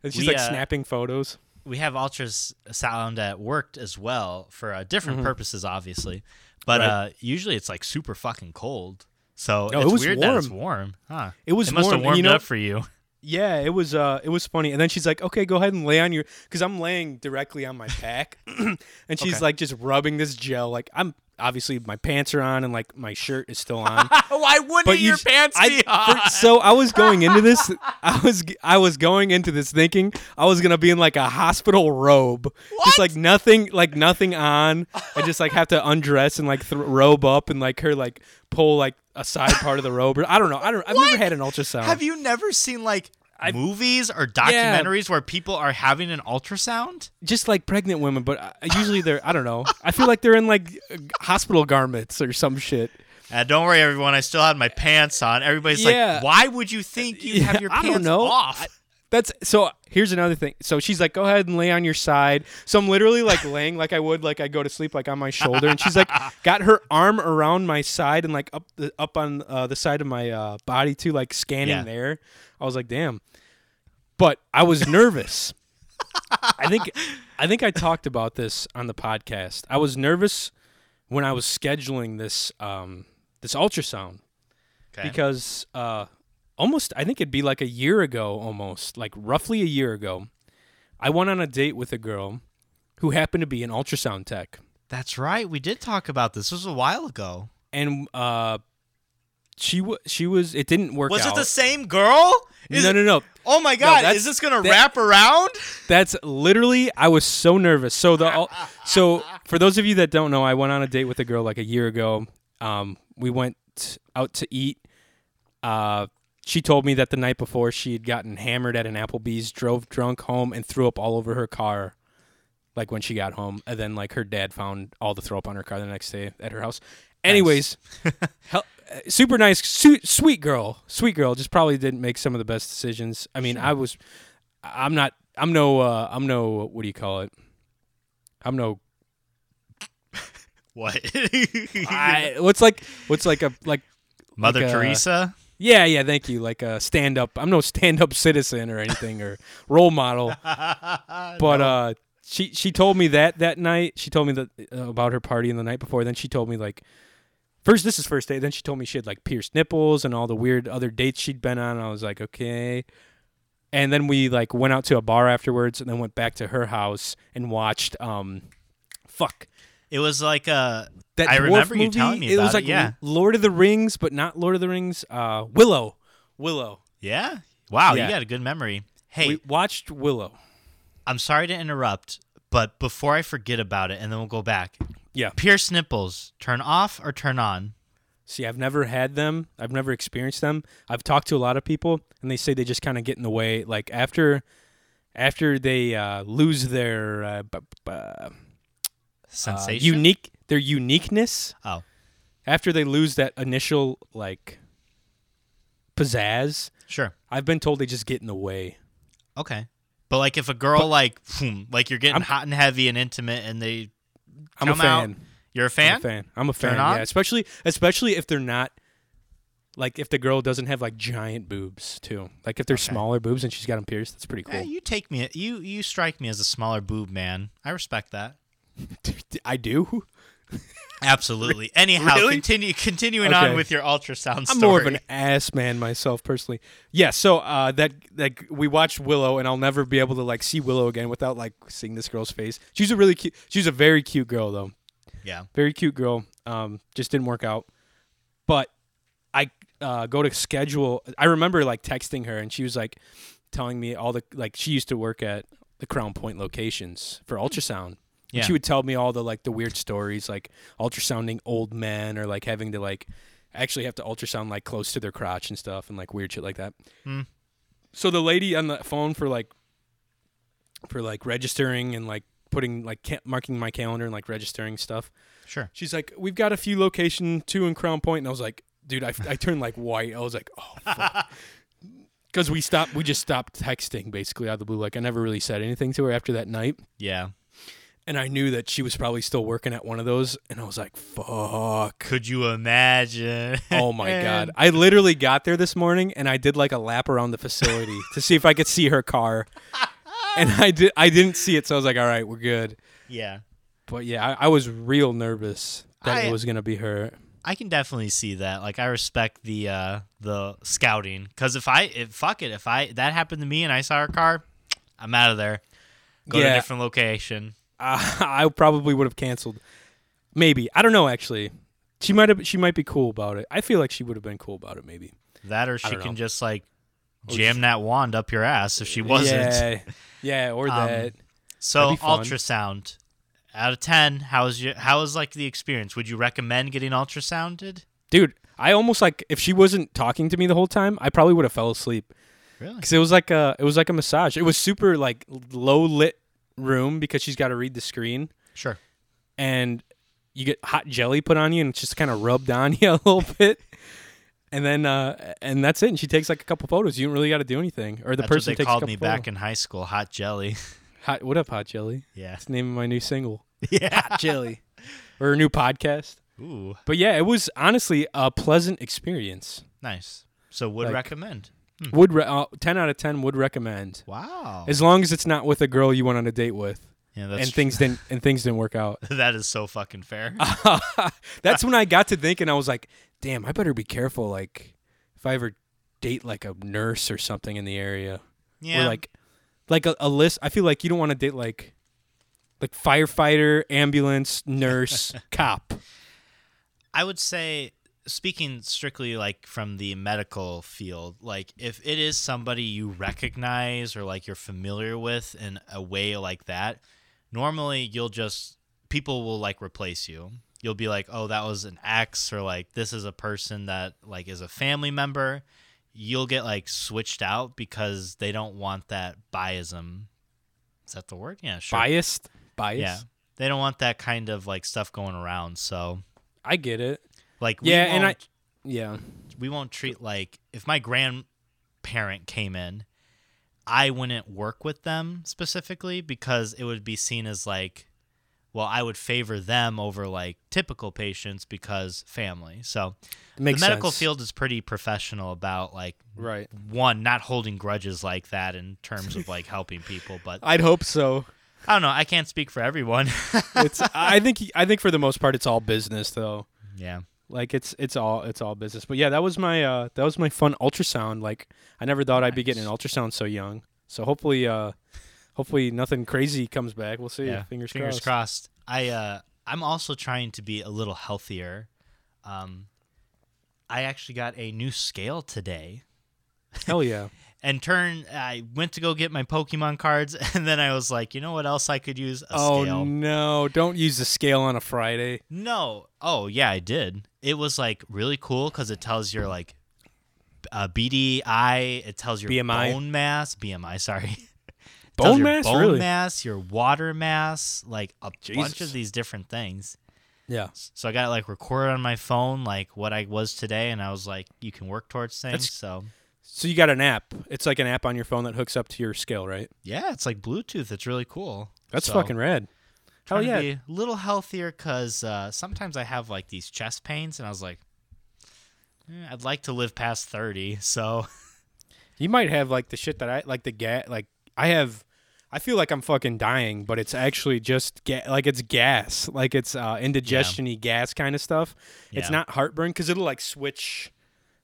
And she's We, like uh, snapping photos. We have ultrasound at worked as well for uh, different purposes, obviously. But Mm-hmm. Right. uh, usually it's like super fucking cold. So No, it was weird that it's warm. warm, huh? It was it must warm, have warmed you know- up for you. Yeah, it was uh it was funny. And then she's like, "Okay, go ahead and lay on your cuz I'm laying directly on my back." (clears throat) and she's Okay. like just rubbing this gel like I'm obviously my pants are on and like my shirt is still on. (laughs) Why wouldn't But you your j- pants I- be for- on? (laughs) so I was going into this (laughs) I was I was going into this thinking I was going to be in like a hospital robe. Just like nothing like nothing on. I just like have to undress and like th- robe up and like her like pull like a side part of the robe. Or, I don't know. I don't I've never had an ultrasound. Have you never seen like movies or documentaries where people are having an ultrasound? just like pregnant women, but uh, usually they're I don't know. I feel like they're in like hospital garments or some shit. Uh, don't worry, everyone. I still had my pants on. Everybody's Yeah. like, "Why would you think you have your I pants don't know. off?" That's so. Here's another thing. So she's like, "Go ahead and lay on your side." So I'm literally like (laughs) laying like I would like I go to sleep like on my shoulder, and she's like (laughs) got her arm around my side and like up the up on uh, the side of my uh, body too, like scanning Yeah. there. I was like, "Damn," but I was nervous. (laughs) I think I think I talked about this on the podcast. I was nervous when I was scheduling this um, this ultrasound Okay. because uh, almost I think it'd be like a year ago, almost like roughly a year ago, I went on a date with a girl who happened to be an ultrasound tech, That's right. We did talk about this. This was a while ago. and uh, she was she was it didn't work Was out. it the same girl? Is no, it- no, no. Oh my god! that's- is this gonna that- wrap around? That's literally I was so nervous. So the (laughs) so for those of you that don't know, I went on a date with a girl like a year ago. Um, we went out to eat. Uh, she told me that the night before she had gotten hammered at an Applebee's, drove drunk home, and threw up all over her car. Like when she got home, and then like her dad found all the throw up on her car the next day at her house. Anyways, (laughs) hel- uh, super nice, su- sweet girl, sweet girl. Just probably didn't make some of the best decisions. I mean, I was, I'm not, I'm no, uh, I'm no, what do you call it? I'm no, (laughs) What? I, (laughs) what's like, what's like a like Mother like a- Teresa? Yeah, yeah, thank you. Like a stand up. I'm no (laughs) stand up citizen or anything or role model. (laughs) But uh she she told me that that night. She told me that uh, about her party in the night before. Then she told me like first this is first day. Then she told me she had like pierced nipples and all the weird other dates she'd been on. I was like, okay. And then we like went out to a bar afterwards, and then went back to her house and watched um, fuck It was like a. that I remember you telling me it was about it, yeah. Lord of the Rings, but not Lord of the Rings. Uh, Willow, Willow. Yeah. Wow, Yeah. you got a good memory. Hey, We watched Willow. I'm sorry to interrupt, but before I forget about it, and then we'll go back. Yeah. Pierce nipples, turn off or turn on? See, I've never had them. I've never experienced them. I've talked to a lot of people, and they say they just kind of get in the way. Like after, after they uh, lose their uh, b- b- uh, Sensation. unique, their uniqueness. Oh. After they lose that initial like pizzazz, Sure. I've been told they just get in the way. Okay. But like if a girl like boom, like you're getting I'm- hot and heavy and intimate and they I'm a Come out. fan. you're a I'm fan? a fan. I'm a fan. Yeah, especially especially if they're not like if the girl doesn't have like giant boobs too. Like if they're Okay. smaller boobs and she's got them pierced, that's pretty cool. Eh, you take me you you strike me as a smaller boob man. I respect that. (laughs) I do. Absolutely. (laughs) Anyhow, Really? continue continuing Okay. on with your ultrasound I'm more of an ass man myself personally. Yeah, so uh, that like we watched Willow, and I'll never be able to like see Willow again without like seeing this girl's face. She's a really cute. She's a very cute girl though. yeah. Very cute girl. Um, just didn't work out. But I uh, go to schedule. I remember like texting her, and she was like telling me all the like she used to work at the Crown Point locations for ultrasound. And Yeah. she would tell me all the like the weird stories, like ultrasounding old men, or like having to like actually have to ultrasound like close to their crotch and stuff, and like weird shit like that. Hmm. So the lady on the phone for like for like registering and like putting like ca- marking my calendar and like registering stuff. Sure. She's like, "We've got a few location two in Crown Point," and I was like, "Dude, I, I turned like white. I was like, oh, because (laughs) we stopped. We just stopped texting basically out of the blue. Like I never really said anything to her after that night, Yeah. And I knew that she was probably still working at one of those, and I was like, fuck. Could you imagine? (laughs) Oh my god! I literally got there this morning and I did like a lap around the facility to see if I could see her car, (laughs) and I did. I didn't see it, so I was like, "All right, we're good." Yeah. But yeah, I, I was real nervous that I- it was gonna be her. I can definitely see that. Like I respect the uh the scouting cuz if I if fuck it if I that happened to me and I saw her car, I'm out of there. Go to a different location. Uh, (laughs) I probably would have canceled. Maybe I don't know. Actually, she might have. She might be cool about it. I feel like she would have been cool about it. Maybe. That or she can know. just like jam that wand up your ass if she wasn't. Yeah, (laughs) yeah, or Um, that. So That'd be fun. ultrasound out of 10, how is your how was like the experience? Would you recommend getting ultrasounded? Dude, I almost like if she wasn't talking to me the whole time, I probably would have fell asleep Really? because it was like a it was like a massage. It was super like low lit room because she's got to read the screen Sure. and you get hot jelly put on you and it's just kind of rubbed on (laughs) you a little bit. And then, uh, and that's it. And she takes like a couple photos. You don't really got to do anything. Or the That's person what they called me back in high school, hot jelly. (laughs) Hot, what up, Hot Jelly? yeah. That's the name of my new single, Yeah. Hot Jelly, (laughs) or a new podcast. Ooh, But yeah, it was honestly a pleasant experience. nice. So would Like- recommend. Would re- uh, ten out of ten would recommend, Wow. as long as it's not with a girl you went on a date with, yeah, that's and things didn't and things didn't work out. (laughs) that is so fucking fair. (laughs) That's when I got to thinking. I was like, damn, I better be careful. Like, if I ever date like a nurse or something in the area, yeah. or like, like a, a list. I feel like you don't want to date like, like firefighter, ambulance, nurse, (laughs) cop. I would say speaking strictly like from the medical field, like if it is somebody you recognize or like you're familiar with in a way like that, normally you'll just people will like replace you. You'll be like, "Oh, that was an ex," or like, "This is a person that like is a family member." You'll get like switched out because they don't want that biasm. Is that the word? Yeah, sure. Biased, biased. Yeah, they don't want that kind of like stuff going around. So I get it. Like, Yeah, and I, yeah, we won't treat like if my grandparent came in, I wouldn't work with them specifically because it would be seen as like, well, I would favor them over like typical patients because family. So the medical sense. field is pretty professional about like right. one not holding grudges like that in terms of like helping people. But (laughs) I'd hope so. I don't know. I can't speak for everyone. (laughs) It's I think I think for the most part it's all business though. yeah. Like it's it's all it's all business. But yeah, that was my uh that was my fun ultrasound. Like I never thought I'd be getting an ultrasound so young. So hopefully uh hopefully nothing crazy comes back. We'll see. Yeah. Fingers, Fingers crossed. crossed. I uh I'm also trying to be a little healthier. Um I actually got a new scale today. Hell yeah. (laughs) And turn I went to go get my Pokemon cards (laughs) and then I was like, you know what else I could use? A oh scale. no, don't use the scale on a Friday. No. Oh, yeah, I did. It was like really cool cuz it tells your like uh, BDI, it tells your BMI? bone mass, BMI, sorry. (laughs) Bone mass, bone really? mass, your water mass, like a bunch of these different things. Yeah. So I got it like recorded on my phone, like what I was today, and I was like, you can work towards things. That's- so So you got an app. It's like an app on your phone that hooks up to your scale, right? yeah, it's like Bluetooth. It's really cool. That's So, fucking rad. Hell yeah. be a little healthier because uh, sometimes I have like these chest pains, and I was like, eh, I'd like to live past thirty. So (laughs) You might have like the shit that I like the gas. Like I have, I feel like I'm fucking dying, but it's actually just ga- like it's gas, like it's uh, indigestion-y gas kind of stuff. It's not heartburn because it'll like switch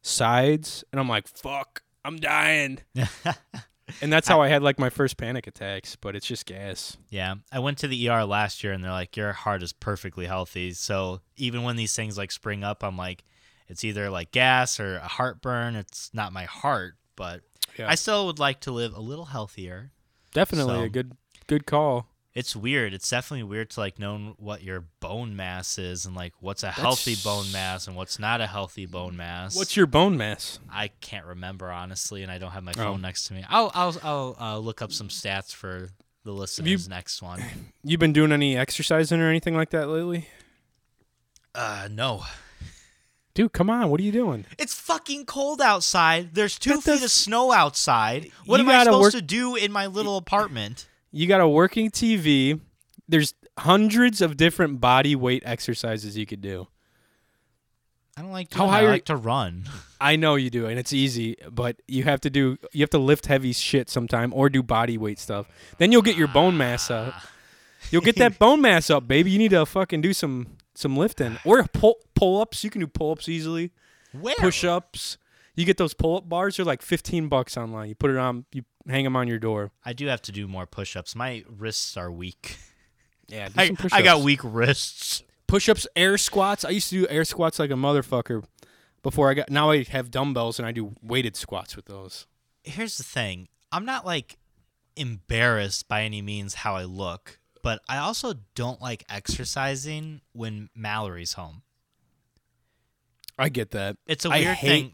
sides, and I'm like, fuck, I'm dying. (laughs) and that's how I had like my first panic attacks, but it's just gas. yeah, I went to the ER last year, and they're like, your heart is perfectly healthy. So even when these things like spring up, I'm like, it's either like gas or a heartburn. It's not my heart, but Yeah. I still would like to live a little healthier. Definitely So- a good good call. It's weird. It's definitely weird to like know what your bone mass is and like what's a healthy bone mass and what's not a healthy bone mass. What's your bone mass? I can't remember honestly, and I don't have my Oh. phone next to me. I'll I'll I'll uh, look up some stats for the listeners next one. (sighs) You been doing any exercising or anything like that lately? Uh, no. Dude, come on. What are you doing? It's fucking cold outside. There's two That feet does- of snow outside. What You am I supposed work- to do in my little apartment? You got a working TV. There's hundreds of different body weight exercises you could do. I don't like. How Doing high that. I like to run. (laughs) I know you do, and it's easy, but you have to do you have to lift heavy shit sometime or do body weight stuff. Then you'll get your bone mass up. Ah. You'll get that (laughs) bone mass up, baby. You need to fucking do some some lifting or pull pull ups. You can do pull ups easily. Where? Push ups. You get those pull up bars. They're like fifteen bucks online. You put it on. You hang them on your door. I do have to do more push-ups. My wrists are weak. Yeah, do (laughs) I, some I got weak wrists. push ups, air squats. I used to do air squats like a motherfucker before I got. Now I have dumbbells and I do weighted squats with those. Here's the thing. I'm not like embarrassed by any means how I look, but I also don't like exercising when Mallory's home. I get that. It's a weird hate- thing.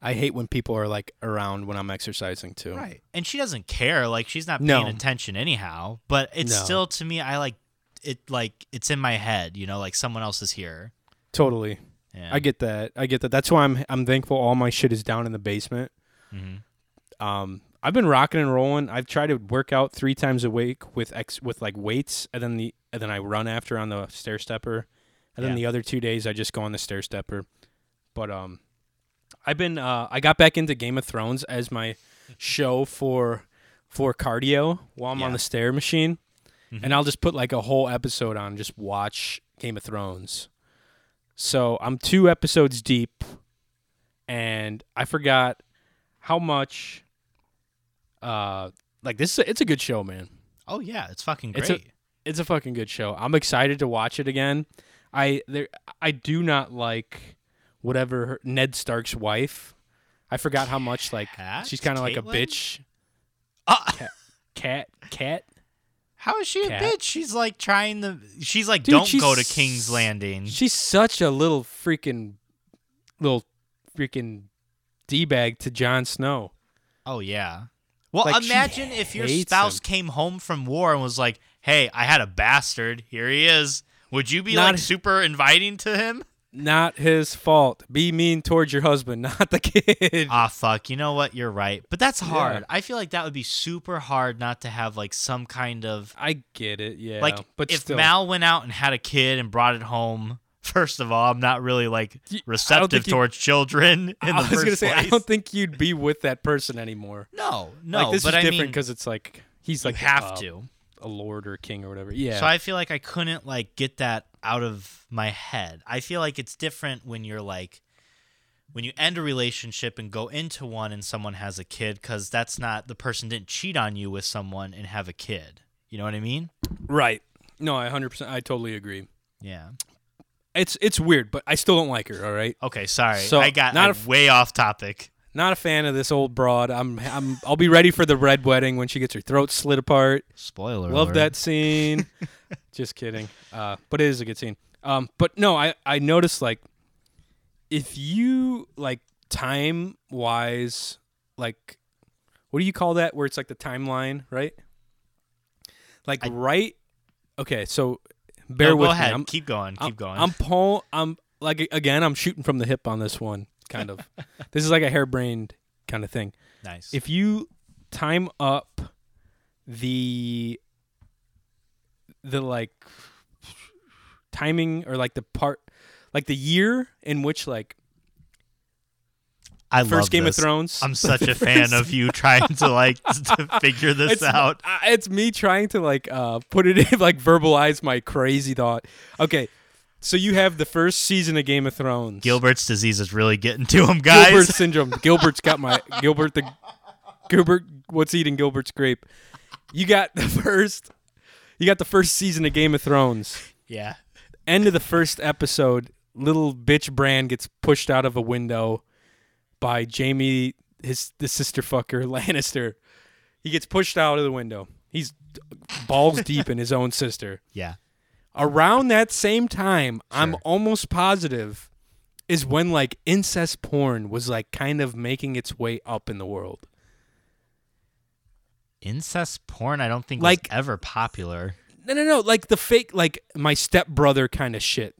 I hate when people are like around when I'm exercising too. Right. And she doesn't care. Like she's not No. paying attention anyhow. But it's No. still to me I like it like it's in my head, you know, like someone else is here. Totally. Yeah. I get that. I get that. That's why I'm I'm thankful all my shit is down in the basement. Mhm. Um I've been rocking and rolling. I've tried to work out 3 times a week with ex with like weights and then the and then I run after on the stair stepper. And then the other 2 days I just go on the stair stepper. But um I've been uh I got back into Game of Thrones as my show for for cardio while I'm on the stair machine. Mhm. And I'll just put like a whole episode on just watch Game of Thrones. So I'm two episodes deep and I forgot how much uh like this it's a good show, man. Oh yeah, it's fucking It's a- great. It's a fucking good show. I'm excited to watch it again. I there I do not like whatever her, Ned Stark's wife. I forgot how much like Cat? she's kind of like a bitch. Ah, Cat cat. how is she a bitch? She's like trying to she's like Dude, don't she's go to King's Landing. She's such a little freaking little freaking d bag to Jon Snow. Oh yeah. Well, Like, imagine if your spouse him. came home from war and was like, "Hey, I had a bastard. Here he is." Would you be Not- like super inviting to him? Not his fault. Be mean towards your husband, (laughs) not the kid. Ah, fuck. You know what? You're right. But that's hard. Yeah. I feel like that would be super hard not to have like some kind of I get it, yeah. like but if still, Mal went out and had a kid and brought it home. (laughs) First of all, I'm not really like Y- I don't receptive towards children (laughs) in I the was gonna say. I don't think you'd be with that person anymore. no, no, like this but is I different because it's like he's you like have uh, to. A lord or a king or whatever. Yeah. So I feel like I couldn't like get that out of my head. I feel like it's different when you're like when you end a relationship and go into one and someone has a kid cuz that's not the person didn't cheat on you with someone and have a kid. You know what I mean? right. No, I 100% I totally agree. Yeah. It's it's weird, but I still don't like her, all right? Okay, sorry. So, I got not I'm a f- way off topic. Not a fan of this old broad. I'm I'm I'll be ready for the red wedding when she gets her throat slit apart. Spoiler Love alert. that scene. (laughs) Just kidding. Uh, but it is a good scene. Um, but no, I I noticed like if you like time wise, like what do you call that? Where it's like the timeline, right? Like I- right. Okay, so bear No, with go me. ahead. I'm, keep going. I'm, Keep going. I'm pull. I'm like again. I'm shooting from the hip on this one. Kind of. this is like a harebrained kind of thing nice. if you time up the the like timing or like the part like the year in which like I first love Game this. of Thrones I'm (laughs) such a fan of (laughs) you trying to like (laughs) to figure this it's, out. uh, it's me trying to like uh put it in like verbalize my crazy thought. Okay. So you have the first season of Game of Thrones. Gilbert's disease is really getting to him, guys. Gilbert (laughs) syndrome. Gilbert's got my Gilbert the Gilbert what's eating Gilbert's grape. You got the (laughs) first you got the first season of Game of Thrones. Yeah. End of the first episode, little bitch Bran gets pushed out of a window by Jaime his the sister fucker (laughs) Lannister. He gets pushed out of the window. He's balls deep in his own sister. Yeah. Around that same time, I'm almost positive is when like incest porn was like kind of making its way up in the world. Incest porn, I don't think Like- was ever popular. No, no, no, like the fake like my stepbrother kind of shit.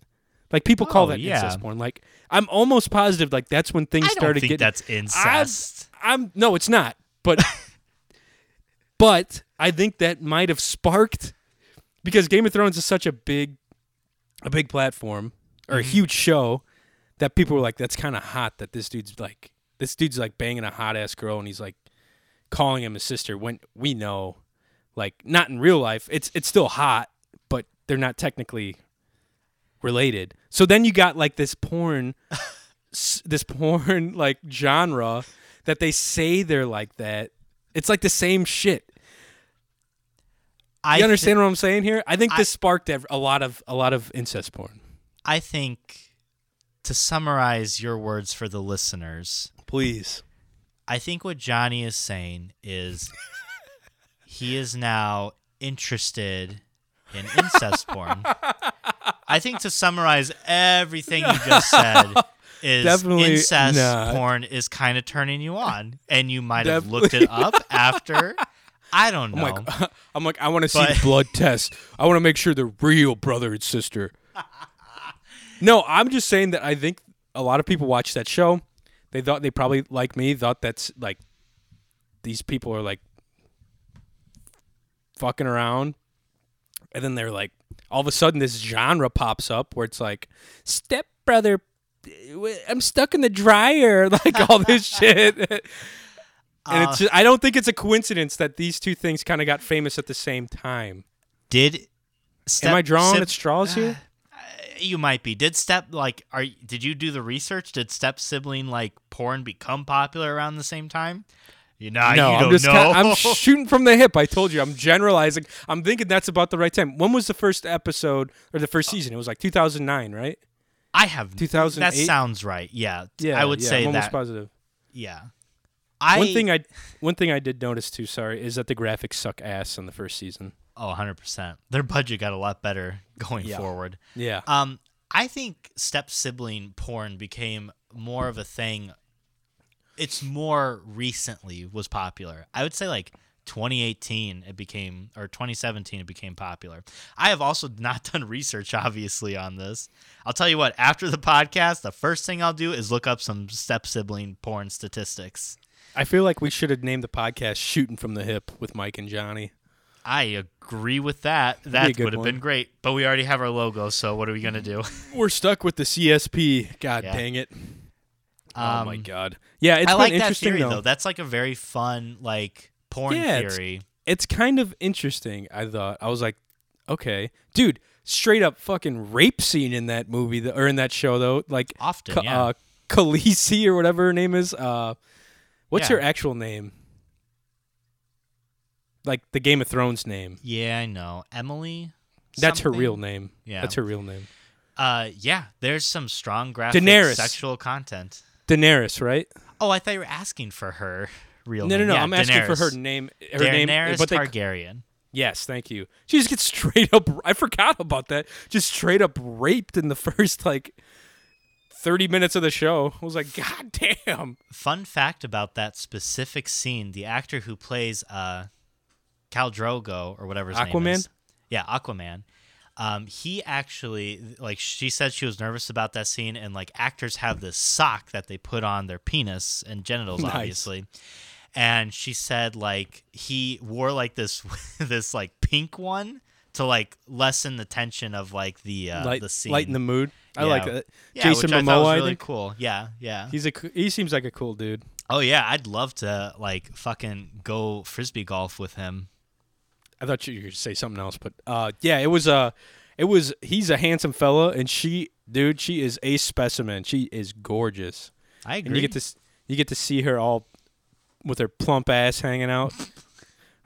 Like people call Oh, that yeah. incest porn. Like I'm almost positive like that's when things I don't started think getting that's incest. I'm no, it's not. But (laughs) but I think that might have sparked because Game of Thrones is such a big a big platform or a Mm-hmm. huge show that people were like, that's kind of hot that this dude's like this dude's like banging a hot ass girl and he's like calling him his sister when we know like not in real life it's it's still hot but they're not technically related. So then you got like this porn s- this porn (laughs) like genre that they say they're like that. It's like the same shit I you understand what i'm saying here i think I- this sparked a lot of a lot of incest porn I think to summarize your words for the listeners, please I think what Johnny is saying is (laughs) he is now interested in incest porn. (laughs) I think to summarize everything you (laughs) just said is Definitely incest not. porn is kind of turning you on, and you might have looked it up after. I don't know. I'm like, (laughs) I'm like, I want to see But- blood test. I want to make sure they're real brother and sister. (laughs) no, I'm just saying that I think a lot of people watch that show. They thought they probably like me thought that's like these people are like fucking around, and then they're like, all of a sudden this genre pops up where it's like step brother. I'm stuck in the dryer, (laughs) like all this shit. And Uh, it's just, I don't think it's a coincidence that these two things kind of got famous at the same time. did step, Am I drawing at straws here? (sighs) You might be. Did step like are did you do the research? Did step sibling like porn become popular around the same time? You know, no, you I'm don't just know. kinda- (laughs) I'm shooting from the hip. I told you, I'm generalizing. I'm thinking that's about the right time. When was the first episode or the first season? It was like 2009, right? I have 2008? That sounds right. Yeah, Yeah, I would yeah, say I'm almost that. positive. Yeah, I one thing I one thing I did notice too. Sorry, is that the graphics suck ass in the first season. oh 100 percent. Their budget got a lot better (laughs) going Yeah. forward. Yeah, Um, I think step sibling porn became more of a thing. It's more recently was popular. I would say like 2018 it became or 2017 it became popular. I have also (laughs) not done research obviously on this. I'll tell you what, after the podcast, the first thing I'll do is look up some step sibling porn statistics. I feel like we should have named the podcast "Shooting from the Hip" with Mike and Johnny. I agree with that. That would have been great, but we already have our logo, so what are we gonna do? (laughs) We're stuck with the CSP. God Yeah. dang it! oh my Um, god. Yeah, it's I been like that theory though. though. That's like a very fun like porn Yeah, theory. It's kind of interesting. I thought I was like, okay, dude, straight up fucking rape scene in that movie or in that show though. Like Often, Ka- yeah. uh, Khaleesi or whatever her name is. Uh, what's Yeah. her actual name? Like the Game of Thrones name. yeah, I know. Emily. That's her real name. Yeah. That's her real name. Uh, yeah. There's some strong graphic Daenerys. sexual content. Daenerys, right? Oh, I thought you were asking for her real name. No, no, no. Yeah, I'm asking for her name. Her name. Daenerys But they, Targaryen. yes, thank you. She just gets (laughs) straight up. I forgot about that. Just straight up raped in the (laughs) first like 30 minutes of the show. I was like, God damn. Fun fact about that specific scene: the actor who plays uh, Khal Drogo or whatever his name Aquaman? is, yeah, Aquaman. Um, he actually like she said she was nervous about that scene, and like actors have this sock that they put on their penis and genitals, Nice. obviously. And she said like he wore like this (laughs) this like pink one to like lessen the tension of like the uh, Light, the scene. lighten the mood. I Yeah. like that. yeah, Jason which I Momoa, was really think. cool. Yeah, yeah. He's a c- he seems like a cool dude. Oh yeah, I'd love to like fucking go frisbee golf with him. I thought you were going to say something else, but uh, yeah, it was uh, it was he's a handsome fella, and she, dude, she is a specimen. She is gorgeous, I agree. and you get to you get to see her all with her plump ass hanging out.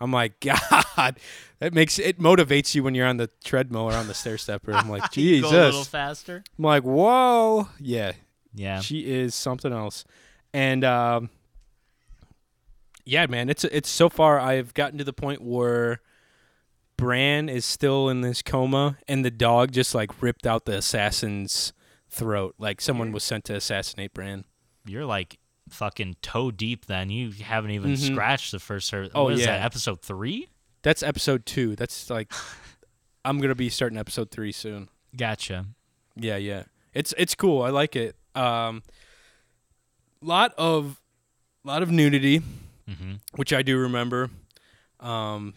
I'm like, (laughs) God, that makes it motivates you when you're on the treadmill or on the stair stepper. I'm like, (laughs) Jesus. go a little faster. I'm like, whoa, yeah, Yeah. she is something else. And um, yeah, man, it's it's so far I've gotten to the point where Bran is still in this coma, and the dog just like ripped out the assassin's throat, like someone was sent to assassinate Bran. You're like fucking toe deep. Then you haven't even Mhm. scratched the first. Sur- Oh, yeah. that? Episode three. That's episode two. That's like (laughs) I'm gonna be starting episode three soon. Gotcha. Yeah, yeah. It's it's cool. I like it. Um, lot of lot of nudity. hmm which I do remember. Um,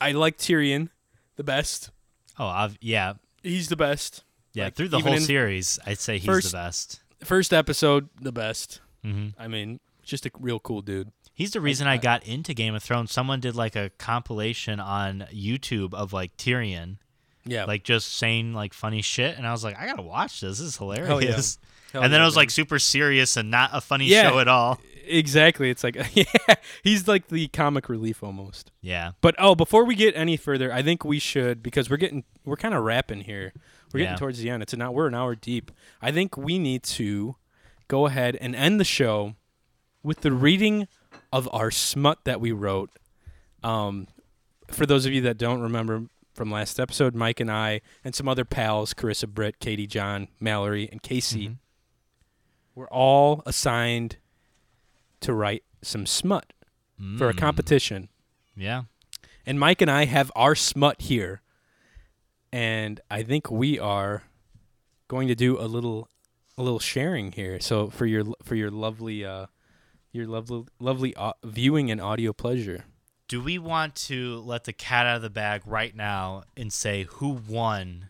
I like Tyrion the best. Oh, I've, yeah, He's the best. yeah. Like, Through the whole series, I'd say he's first- the best. First episode, the best. Hmm I mean, just a real cool dude. He's the reason I got into Game of Thrones. Someone did like a compilation on YouTube of like Tyrion, Yeah, like just saying like funny shit, and I was like, I gotta watch this. This is hilarious. Hell and then it was like super serious and not a funny Yeah. show at all. exactly. It's like (laughs) yeah, he's like the comic relief almost. Yeah. But oh, before we get any further, I think we should because we're getting we're kind of wrapping here. We're getting Yeah. towards the end. It's an hour. We're an hour deep. I think we need to go ahead and end the show with the reading of our smut that we wrote. Um, for those of you that don't remember from last episode, Mike and I and some other pals, Carissa, Britt, Katie, John, Mallory, and Casey, Mhm. were all assigned to write some smut for a Mm. competition. Yeah. And Mike and I have our smut here. And I think we are going to do a little a little sharing here. So for your for your lovely uh your lovely lovely uh, viewing and audio pleasure. Do we want to let the cat out of the bag right now and say who won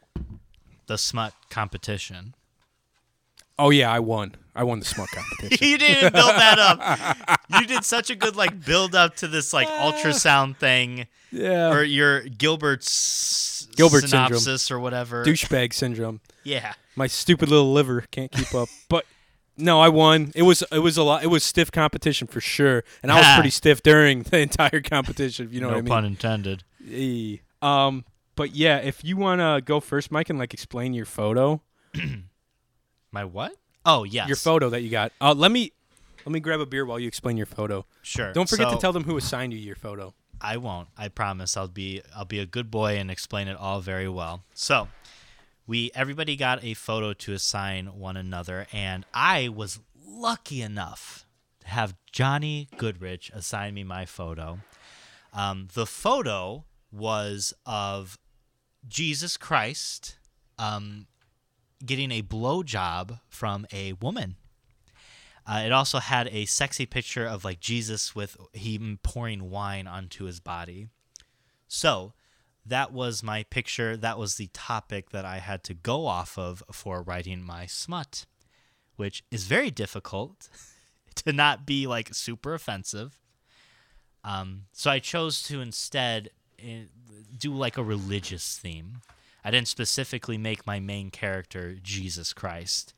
the smut competition? Oh yeah, I won. I won the smut competition. (laughs) you didn't build that up. You did such a good like build up to this like (laughs) ultrasound thing yeah. or your Gilbert's Gilbert syndrome. or whatever. Douchebag syndrome. Yeah. My stupid little liver can't keep up. (laughs) But no, I won. It was it was a lot. It was stiff competition for sure, and I was pretty (laughs) stiff during the entire competition. If you know no what I mean. pun intended. Eh. Um, but yeah, if you want to go first, Mike, and like explain your photo, (clears throat) My what? Oh yes. your photo that you got. Uh, let me let me grab a beer while you explain your photo. Sure. Don't forget So- to tell them who assigned you your photo. I won't. I promise. I'll be I'll be a good boy and explain it all very well. So, we everybody got a photo to assign one another and I was lucky enough to have Johnny Goodrich assign me my photo. Um, the photo was of Jesus Christ um, getting a blowjob from a woman. Uh, it also had a sexy picture of like Jesus with him pouring wine onto his body. So that was my picture. That was the topic that I had to go off of for writing my smut, which is very difficult (laughs) to not be like super offensive. Um, so I chose to instead eh, do like a religious theme. I didn't specifically make my main character Jesus Christ.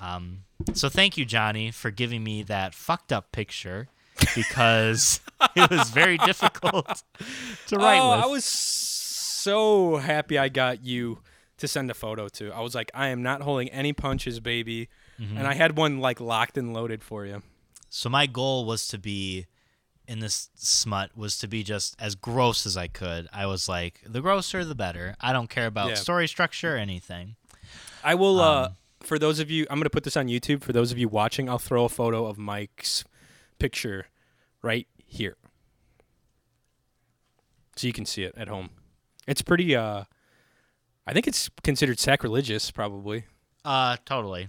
Um, so thank you, Johnny, for giving me that fucked up picture because (laughs) it was very difficult (laughs) to write oh, with. I was so happy I got you to send a photo to. I was like, I am not holding any punches, baby. Mm-hmm. And I had one like locked and loaded for you. So my goal was to be in this smut was to be just as gross as I could. I was like, the grosser the better. I don't care about Yeah. story structure or anything. I will. uh Um, For those of you, I'm gonna put this on YouTube. For those of you watching, I'll throw a photo of Mike's picture right here, so you can see it at home. It's pretty. uh I think it's considered sacrilegious, probably. Uh, totally.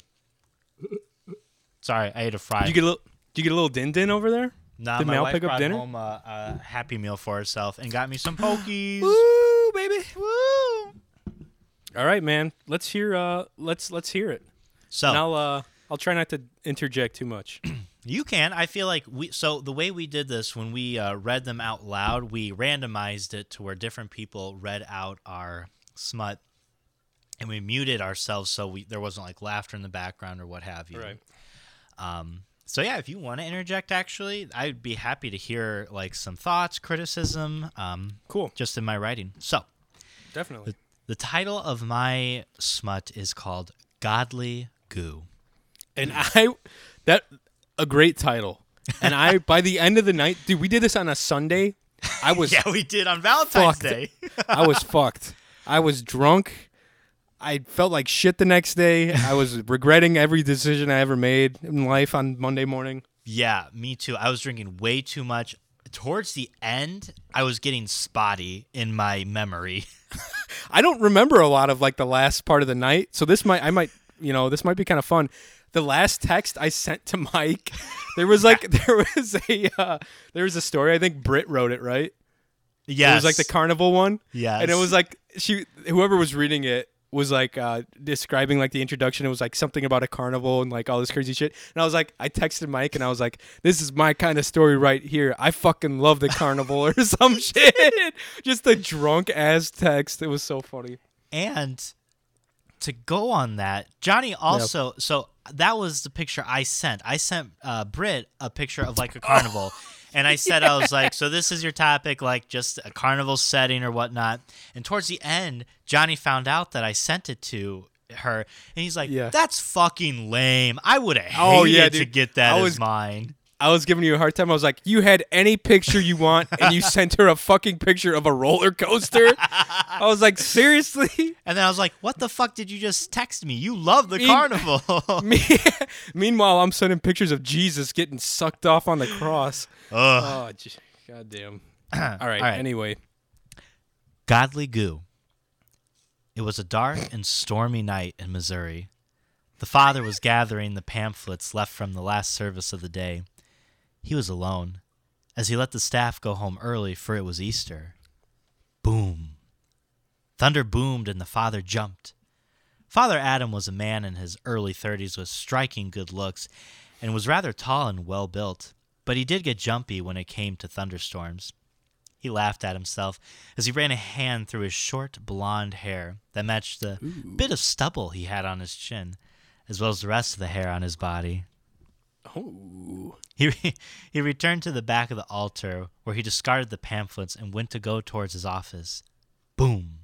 Sorry, I ate a fry. Did you get a little? Did you get a little din din over there? nah, did my Mal wife pick up brought dinner? home a, a happy meal for herself and got me some pokies. Woo, baby! Woo! All right, man. Let's hear. Uh, let's let's hear it. So And I'll uh, I'll try not to interject too much. (clears throat) You can. I feel like we. So the way we did this when we uh, read them out loud, we randomized it to where different people read out our smut, and we muted ourselves so we there wasn't like laughter in the background or what have you. right. Um. So yeah, if you want to interject, actually, I'd be happy to hear like some thoughts, criticism, um, Cool. just in my writing. So Definitely. the title of my smut is called "Godly Goo." And (laughs) I that a great title. And I (laughs) by the end of the night, dude, we did this on a Sunday. I was (laughs) Yeah, we did on Valentine's Fucked. Day. I was (laughs) fucked. I was drunk. I felt like shit the next day. I was regretting every decision I ever made in life on Monday morning. Yeah, me too. I was drinking way too much. Towards the end, I was getting spotty in my memory. I don't remember a lot of like the last part of the night. So this might I might, you know, this might be kind of fun. The last text I sent to Mike, there was like (laughs) (laughs) there was a uh, there was a story. I think Britt wrote it, right? Yeah, It was like the carnival one. Yes. And it was like she whoever was reading it was like uh describing like the introduction. It was like something about a carnival and like all this crazy shit. And I was like I texted Mike and I was like, This is my kind of story right here. I fucking love the carnival or (laughs) some shit. Just a drunk ass text. It was so funny. And to go on that, Johnny also. So that was the picture I sent. I sent uh, Britt a picture of like a carnival. And I (laughs) said, I was like, so this is your topic, like just a carnival setting or whatnot. And towards the end, Johnny found out that I sent it to her. And he's like, Yeah. that's fucking lame. I would have hated Oh, yeah, to get that I as was- mine. I was giving you a hard time. I was like, You had any picture you want and you (laughs) sent her a fucking picture of a roller coaster? I was like, Seriously? And then I was like, what the fuck did you just text me? You love the carnival. (laughs) Me- Meanwhile, I'm sending pictures of Jesus getting sucked off on the cross. Ugh. Oh, gee, goddamn. (clears throat) All right. All right. Anyway, Godly Goo. It was a dark and stormy night in Missouri. The father was gathering the pamphlets left from the last service of the day. He was alone, as he let the staff go home early, for it was Easter. Boom. Thunder boomed, and the father jumped. Father Adam was a man in his early thirties with striking good looks and was rather tall and well built, but he did get jumpy when it came to thunderstorms. He laughed at himself as he ran a hand through his short blonde hair that matched the bit of stubble he had on his chin, as well as the rest of the hair on his body. Oh, He, re- he returned to the back of the altar where he discarded the pamphlets and went to go towards his office. Boom.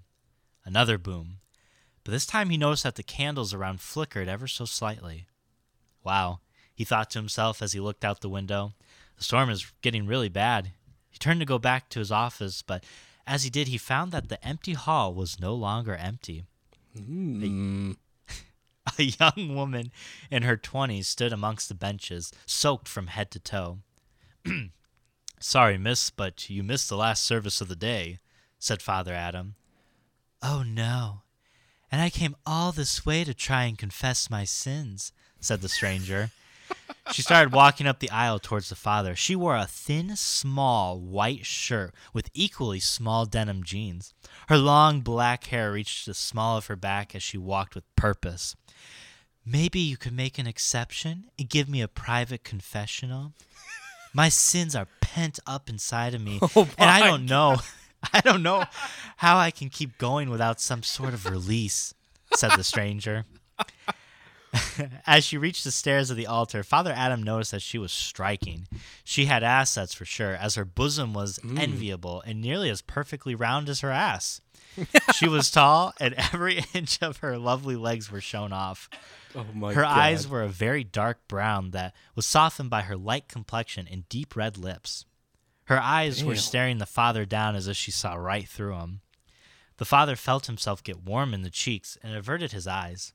Another boom. But this time he noticed that the candles around flickered ever so slightly. Wow, he thought to himself as he looked out the window. The storm is getting really bad. He turned to go back to his office, but as he did, he found that the empty hall was no longer empty. Mm. (laughs) A young woman in her 20s stood amongst the benches, soaked from head to toe. (clears throat) Sorry, miss, but you missed the last service of the day, said Father Adam. Oh, no. And I came all this way to try and confess my sins, said the stranger. (laughs) she started walking up the aisle towards the father. She wore a thin, small white shirt with equally small denim jeans. Her long black hair reached the small of her back as she walked with purpose. Maybe you could make an exception and give me a private confessional. (laughs) My sins are pent up inside of me, Oh and I don't know. (laughs) I don't know how I can keep going without some sort of release, said the stranger. (laughs) As she reached the stairs of the altar, Father Adam noticed that she was striking. She had assets for sure, as her bosom was mm. enviable and nearly as perfectly round as her ass. (laughs) she was tall, and every (laughs) inch of her lovely legs were shown off. Oh my Her God. eyes were a very dark brown that was softened by her light complexion and deep red lips. Her eyes were staring the father down as if she saw right through him. The father felt himself get warm in the cheeks and averted his eyes.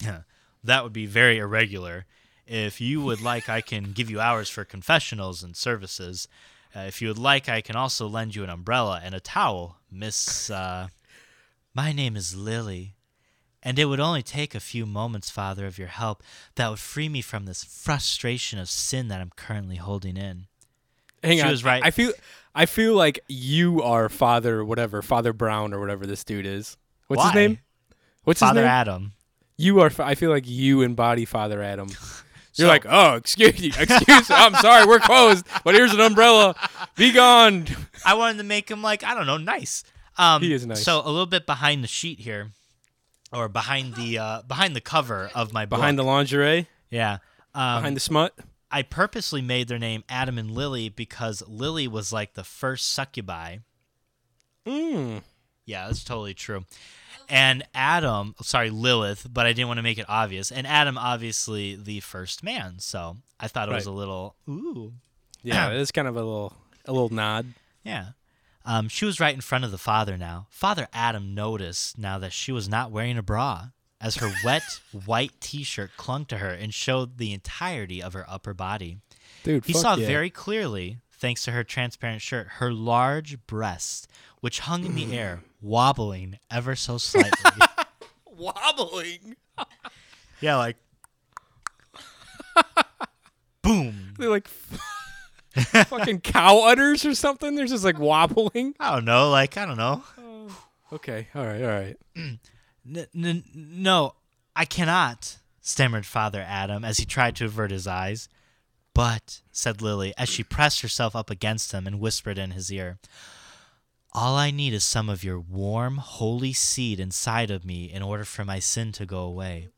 (clears throat) that would be very irregular. If you would like, I can give you hours for confessionals and services. Uh, if you would like, I can also lend you an umbrella and a towel, Miss. Uh, my name is Lily, and it would only take a few moments, Father, of your help that would free me from this frustration of sin that I'm currently holding in. Hang She on. was right. I feel I feel like you are Father whatever, Father Brown or whatever this dude is. What's his name? What's Father his name? Adam. You are. I feel like you embody Father Adam. (laughs) You're So- like, oh, excuse you, excuse. Me. I'm sorry, we're closed, but here's an umbrella. Be gone. I wanted to make him like I don't know, nice. Um, He is nice. So a little bit behind the sheet here, or behind the uh, behind the cover of my book. Behind the lingerie, yeah. Um, behind the smut. I purposely made their name Adam and Lily because Lily was like the first succubi. Mm. Yeah, that's totally true. And Adam, sorry, Lilith, but I didn't want to make it obvious. And Adam, obviously, the first man. So I thought it was a little, ooh, Yeah, (clears throat) it's kind of a little, a little nod. yeah. Um, she was right in front of the father now. Father Adam noticed now that she was not wearing a bra, as her (laughs) wet white t shirt clung to her and showed the entirety of her upper body. Dude, He saw yeah. very clearly, thanks to her transparent shirt, her large breasts, which hung in the air, wobbling ever so slightly. (laughs) wobbling. yeah, like boom. They're like (laughs) fucking cow udders or something. They're just like wobbling. I don't know, like I don't know. Oh, okay, all right, all right. (clears throat) N- n- no, I cannot, stammered Father Adam as he tried to avert his eyes. But, said Lily, as she pressed herself up against him and whispered in his ear, All I need is some of your warm, holy seed inside of me in order for my sin to go away.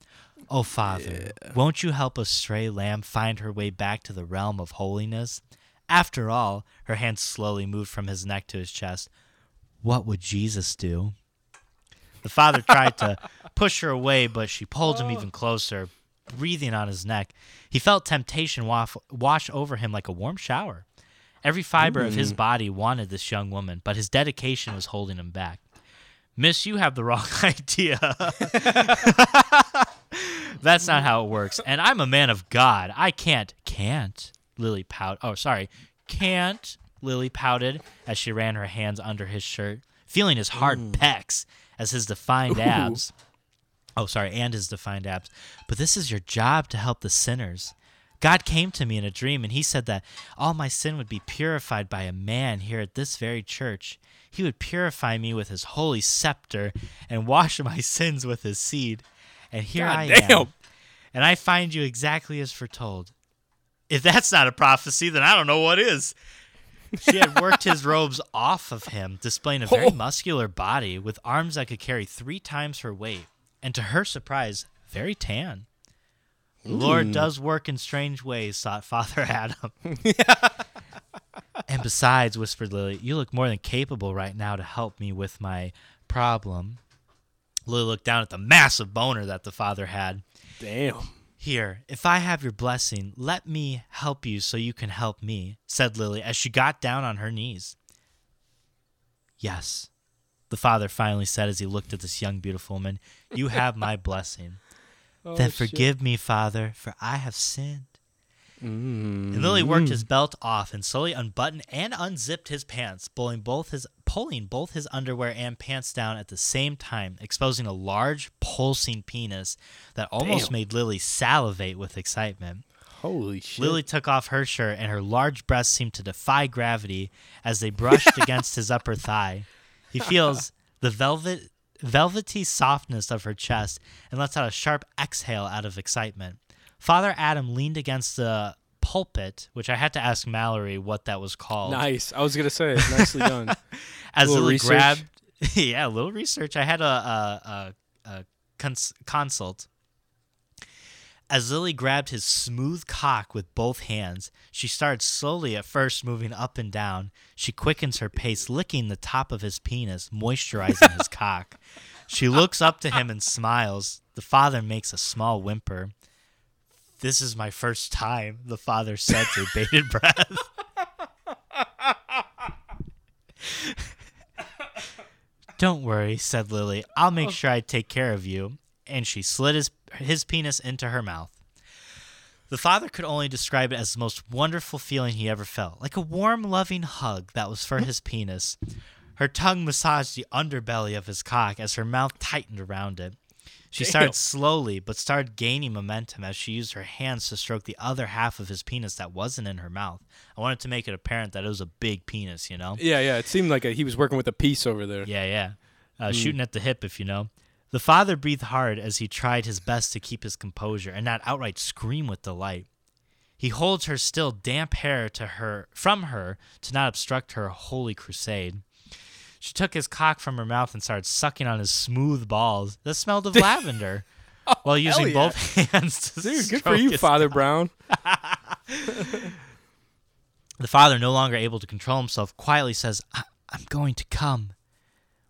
Oh, Father, won't you help a stray lamb find her way back to the realm of holiness? After all, her hand slowly moved from his neck to his chest. What would Jesus do? The father tried to (laughs) push her away, but she pulled him oh. even closer, breathing on his neck. He felt temptation wash over him like a warm shower. Every fiber of his hmm. body wanted this young woman, but his dedication was holding him back. Miss, you have the (laughs) wrong idea. (laughs) That's not how it works. And I'm a man of God. I can't, can't, Lily pout. Oh, sorry. Can't, Lily pouted as she ran her hands under his shirt, feeling his hard hmm. pecs as his defined Ooh. abs. Oh, sorry, and his defined abs. But this is your job to help the sinners. God came to me in a dream and he said that all my sin would be purified by a man here at this very church. He would purify me with his holy scepter and wash (laughs) my sins with his seed. And here God I damn. am. And I find you exactly as foretold. If that's not a prophecy, then I don't know what is. She had worked his (laughs) robes off of him, displaying a very Oh. muscular body with arms that could carry three times her weight, and to her surprise, very tan. The Lord does work in strange ways, thought (laughs) Father Adam. (laughs) (laughs) and besides, whispered Lily, you look more than capable right now to help me with my problem. Lily looked down at the massive boner that the father had. Damn. Here, if I have your blessing, let me help you so you can help me, said Lily as she got down on her knees. Yes, the father finally said as he looked at this young, beautiful woman. You have my blessing. Oh, then shit. forgive me, Father, for I have sinned. Mm. And Lily worked his belt off and slowly unbuttoned and unzipped his pants, pulling both his pulling both his underwear and pants down at the same time, exposing a large pulsing penis that almost Damn. made Lily salivate with excitement. Holy shit. Lily took off her shirt, and her large breasts seemed to defy gravity as they brushed (laughs) against his upper thigh. He feels (laughs) the velvet, velvety softness of her chest and lets out a sharp exhale out of excitement. Father Adam leaned against the pulpit, which I had to ask Mallory what that was called. Nice. I was gonna say, nicely done. (laughs) As Little Lily grabbed, (laughs) yeah, a little research. I had a a, a, a cons- consult. As Lily grabbed his smooth cock with both hands, she started slowly at first moving up and down. She quickens her pace, licking the top of his penis, moisturizing his (laughs) cock. She looks up to him and smiles. The father makes a small whimper. This is my first time, the father said through (laughs) bated breath. (laughs) Don't worry, said Lily. I'll make oh. sure I take care of you. And she slid his, his penis into her mouth. The father could only describe it as the most wonderful feeling he ever felt, like a warm, loving hug that was for his penis. Her tongue massaged the underbelly of his cock as her mouth tightened around it. She Damn. started slowly, but started gaining momentum as she used her hands to stroke the other half of his penis that wasn't in her mouth. I wanted to make it apparent that it was a big penis, you know? yeah, yeah. It seemed like a, he was working with a piece over there. Yeah, yeah. Uh, Mm. Shooting at the hip, if you know. The father breathed hard as he tried his best to keep his composure and not outright scream with delight. He holds her still damp hair to her from her to not obstruct her holy crusade. She took his cock from her mouth and started sucking on his smooth balls that smelled of (laughs) oh, lavender, while using yeah. both (laughs) hands to Dude, good for you, Father Brown. (laughs) The father, no longer able to control himself, quietly says, I- I'm going to come.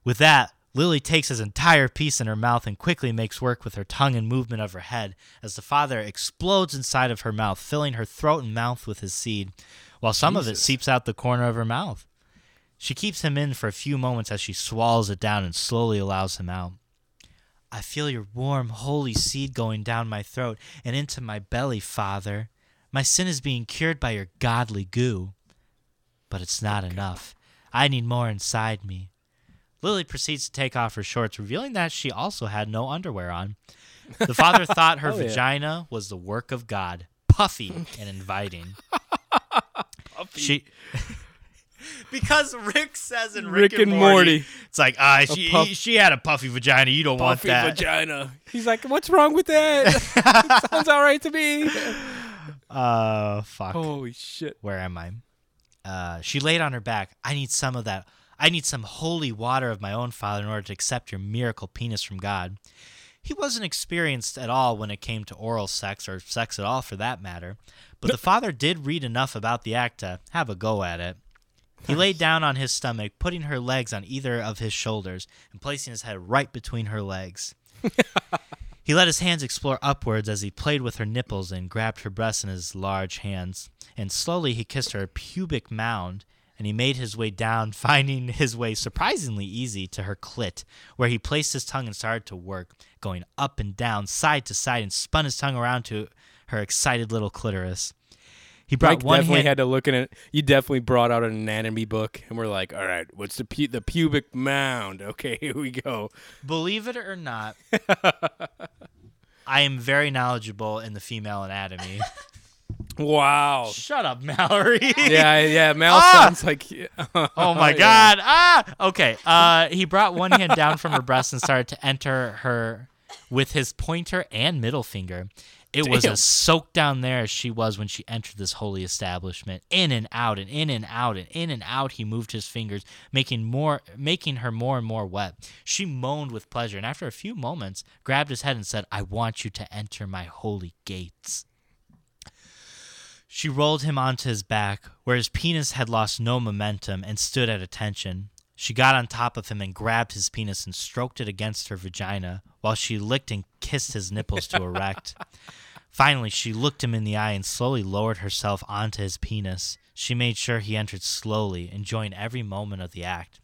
With that, Lily takes his entire piece in her mouth and quickly makes work with her tongue and movement of her head as the father explodes inside of her mouth, filling her throat and mouth with his seed, while some of it seeps out the corner of her mouth. She keeps him in for a few moments as she swallows it down and slowly allows him out. I feel your warm, holy seed going down my throat and into my belly, Father. My sin is being cured by your godly goo. But it's not enough. I need more inside me. Lily proceeds to take off her shorts, revealing that she also had no underwear on. The father thought (laughs) her yeah. vagina was the work of God, puffy and inviting. (laughs) She (laughs) because Rick says in Rick, Rick and Morty. it's like ah she puff- she had a puffy vagina. You don't want Puffy that. vagina. He's like, what's wrong with that? Sounds all right to me. Uh, fuck. Holy shit. Where am I? Uh, she laid on her back. I need some of that. I need some holy water of my own father in order to accept your miracle penis from God. He wasn't experienced at all when it came to oral sex or sex at all for that matter, but the father did read enough about the act to have a go at it. He laid down on his stomach, putting her legs on either of his shoulders and placing his head right between her legs. (laughs) He let his hands explore upwards as he played with her nipples and grabbed her breasts in his large hands. And slowly he kissed her pubic mound, and he made his way down, (laughs) finding his way surprisingly easy to her clit, where he placed his tongue and started to work, going up and down, side to side, and spun his tongue around to her excited little clitoris. He brought Mike one definitely hand. had to look at it. You definitely brought out an anatomy book, and we're like, all right, what's the pu- the pubic mound? (laughs) Okay, here we go. Believe it or not, (laughs) I am very knowledgeable in the female anatomy. Wow. Shut up, Mallory. yeah, yeah. Mal Ah! sounds like. (laughs) Oh my (laughs) yeah. god. Ah. Okay. Uh he brought one hand down from her breast and started to enter her with his pointer and middle finger. It was as soaked down there as she was when she entered this holy establishment. In and out and in and out and in and out he moved his fingers, making more making her more and more wet. She moaned with pleasure and after a few moments grabbed his head and said, "I want you to enter my holy gates." She rolled him onto his back, where his penis had lost no momentum and stood at attention. She got on top of him and grabbed his penis and stroked it against her vagina, while she licked and kissed his nipples to erect. (laughs) Finally, she looked him in the eye and slowly lowered herself onto his penis. She made sure he entered slowly, enjoying every moment of the act.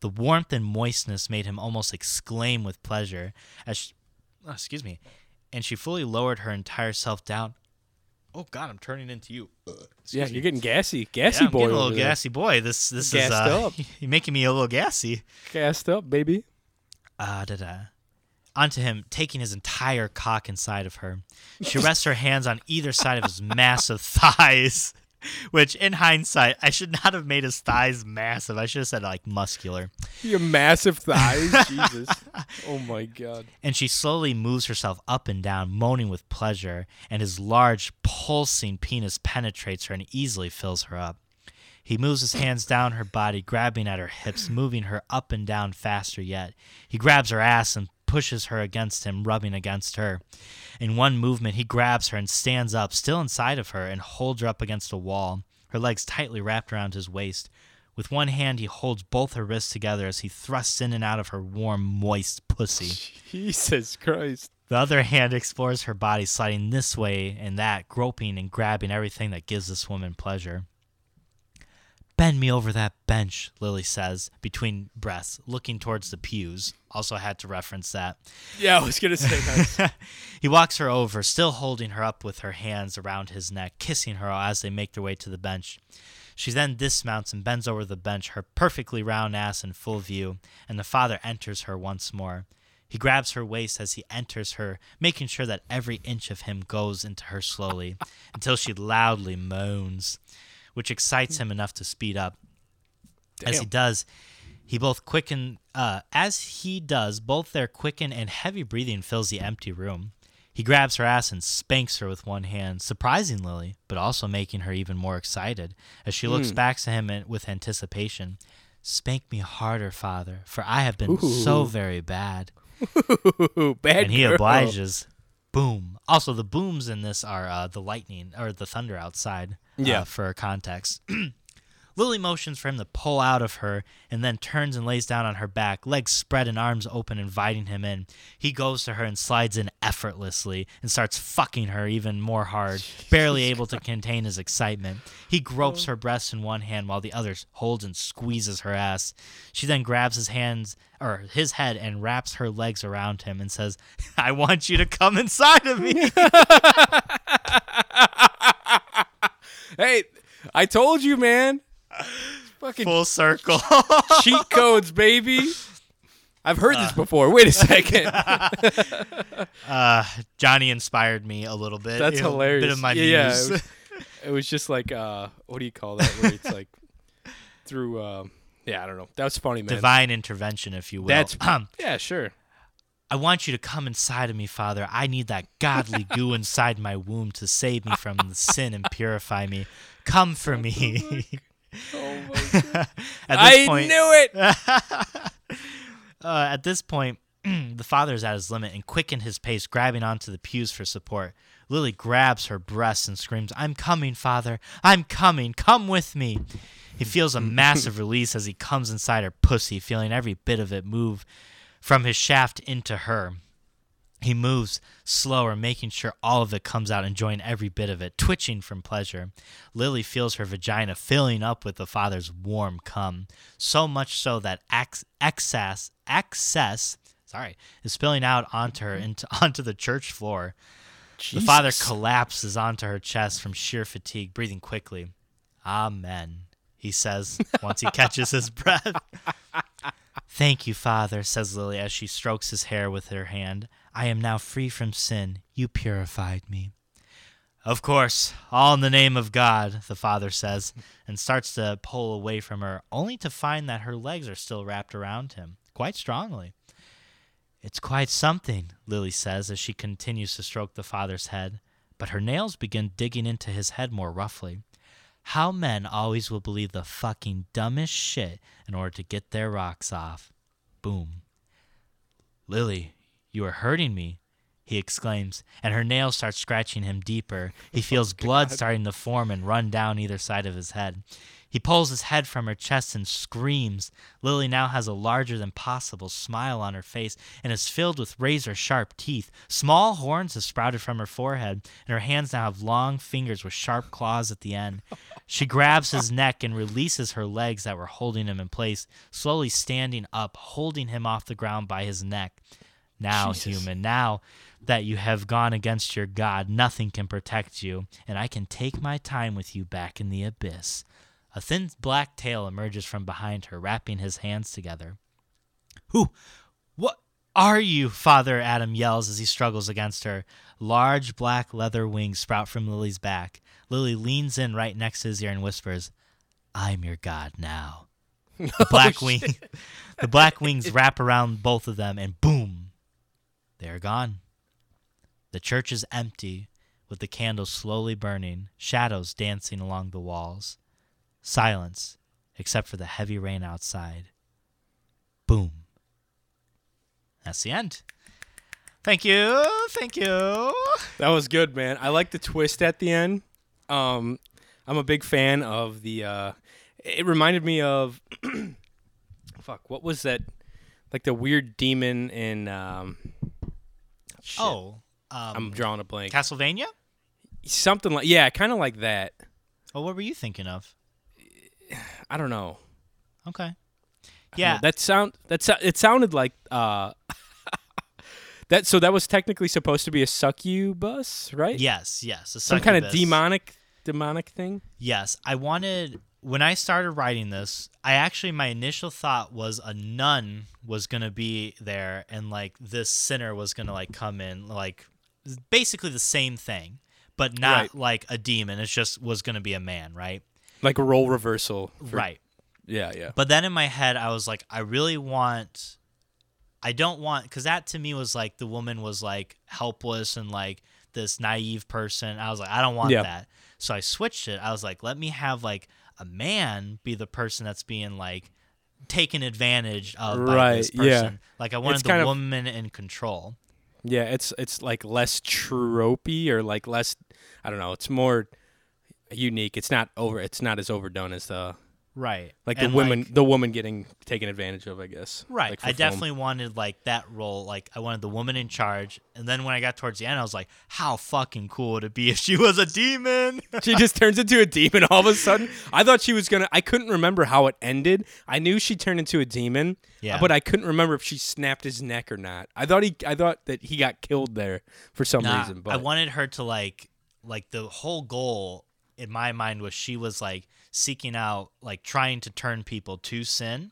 The warmth and moistness made him almost exclaim with pleasure as she, oh, excuse me, and she fully lowered her entire self down Oh God, I'm turning into you. yeah, you're getting gassy, gassy Yeah, I'm boy. getting a over little there. gassy boy. This this is Gassed uh, up. (laughs) you're making me a little gassy. gassed up, baby. Ah, da da. Onto him, taking his entire cock inside of her. She rests her hands on either side of his massive (laughs) thighs, (laughs) which, in hindsight, I should not have made his thighs massive. I should have said like muscular. Your massive thighs, (laughs) Jesus. Oh my god. And she slowly moves herself up and down, moaning with pleasure, and his large, pulsing penis penetrates her and easily fills her up. He moves his hands down her body, grabbing at her hips, moving her up and down faster yet. He grabs her ass and pushes her against him, rubbing against her. In one movement, he grabs her and stands up, still inside of her, and holds her up against a wall, her legs tightly wrapped around his waist. With one hand, he holds both her wrists together as he thrusts in and out of her warm, moist pussy. (laughs) Jesus Christ. The other hand explores her body, sliding this way and that, groping and grabbing everything that gives this woman pleasure. Bend me over that bench, Lily says, between breaths, looking towards the pews. Also had to reference that. Yeah, I was gonna say that. (laughs) he walks her over, still holding her up with her hands around his neck, kissing her as they make their way to the bench. She then dismounts and bends over the bench, her perfectly round ass in full view, and the father enters her once more. He grabs her waist as he enters her, making sure that every inch of him goes into her slowly, until she loudly moans, which excites him enough to speed up. As he does, he both quicken uh, as he does, both their quicken and heavy breathing fills the empty room. He grabs her ass and spanks her with one hand, surprising Lily, but also making her even more excited as she looks Mm. back to him in- with anticipation. Spank me harder, father, for I have been so very bad. Ooh, (laughs) bad and he girl. obliges. Boom. Also, the booms in this are uh, the lightning or the thunder outside. Uh, Yeah. for context. (clears throat) Lily motions for him to pull out of her and then turns and lays down on her back, legs spread and arms open, inviting him in. He goes to her and slides in effortlessly and starts fucking her even more hard, (laughs) barely able to contain his excitement. He gropes her breasts in one hand while the other holds and squeezes her ass. She then grabs his hands or his head and wraps her legs around him and says, (laughs) "I want you to come inside of me." (laughs) Hey, I told you, man. Fucking Full circle. (laughs) cheat codes, baby. I've heard this before. Wait a second. (laughs) uh, Johnny inspired me a little bit. That's hilarious. Bit of my yeah, yeah, muse. it, was, it was just like uh, what do you call that? Where it's like through. Um, yeah, I don't know. That was funny, man. Divine intervention, if you will. That's- um, (clears throat) Yeah, sure. I want you to come inside of me, Father. I need that godly (laughs) goo inside my womb to save me from the sin and purify me. Come for me. (laughs) Oh my god. At this I point, knew it. (laughs) uh, at this point, (clears throat) the father is at his limit and quicken his pace, grabbing onto the pews for support. Lily grabs her breasts and screams, I'm coming, father. I'm coming. Come with me. He feels a massive release as he comes inside her pussy, feeling every bit of it move from his shaft into her. He moves slower, making sure all of it comes out, enjoying every bit of it, twitching from pleasure. Lily feels her vagina filling up with the father's warm cum, so much so that ex- excess, excess, sorry, is spilling out onto her into (laughs) onto the church floor. The father collapses onto her chest from sheer fatigue, breathing quickly. Amen, he says once he catches his (laughs) breath. Thank you, Father, says Lily as she strokes his hair with her hand. I am now free from sin. You purified me. Of course, all in the name of God, the father says, and starts to pull away from her, only to find that her legs are still wrapped around him, quite strongly. It's quite something, Lily says as she continues to stroke the father's head, but her nails begin digging into his head more roughly. How men always will believe the fucking dumbest shit in order to get their rocks off. Boom. Lily, you are hurting me, he exclaims, and her nails start scratching him deeper. He (laughs) oh feels blood starting to form and run down either side of his head. He pulls his head from her chest and screams. Lily now has a larger than possible smile on her face and is filled with razor sharp teeth. Small horns have sprouted from her forehead, and her hands now have long fingers with sharp claws at the end. She grabs his neck and releases her legs that were holding him in place, slowly standing up, holding him off the ground by his neck. Now, Jesus. human, now that you have gone against your God, nothing can protect you, and I can take my time with you back in the abyss. A thin black tail emerges from behind her, wrapping his hands together. Who? What are you? Father Adam yells as he struggles against her. Large black leather wings sprout from Lily's back. Lily leans in right next to his ear and whispers, I'm your god now. (laughs) The black oh, wing (laughs) the black wings (laughs) wrap around both of them and boom. They are gone. The church is empty, with the candles slowly burning, shadows dancing along the walls. Silence, except for the heavy rain outside. Boom. That's the end. Thank you. Thank you. That was good, man. I like the twist at the end. Um, I'm a big fan of the. Uh, it reminded me of. (clears throat) fuck, what was that? Like the weird demon in. Um, shit, Oh, um, I'm drawing a blank. Castlevania? Something like yeah, kind of like that. Oh, what were you thinking of? I don't know. Okay. Yeah. know. that sound that so- it sounded like uh. (laughs) that so that was technically supposed to be a succubus, right? yes, yes. a Some kind of demonic demonic thing. Yes, I wanted when I started writing this, I actually my initial thought was a nun was going to be there and like this sinner was going to like come in like basically the same thing, but not Right. like a demon. It just was going to be a man, right? Like a role reversal. for- right. Yeah, yeah. But then in my head, I was like, I really want. I don't want because that to me was like the woman was like helpless and like this naive person. I was like, I don't want Yeah. that. So I switched it. I was like, let me have like a man be the person that's being like taken advantage of by this Right, yeah. Like I wanted It's the kind of- woman in control. Yeah, it's it's like less tropey or like less I don't know, it's more unique. It's not over it's not as overdone as the Right. like And, the woman the woman getting taken advantage of, I guess. Right. Like I film. definitely wanted like that role. Like I wanted the woman in charge. And then when I got towards the end, I was like, how fucking cool would it be if she was a demon? (laughs) she just turns into a demon all of a sudden. I thought she was gonna I couldn't remember how it ended. I knew she turned into a demon. Yeah. But I couldn't remember if she snapped his neck or not. I thought he I thought that he got killed there for some Nah, reason. But I wanted her to like like the whole goal in my mind was she was like seeking out like trying to turn people to sin.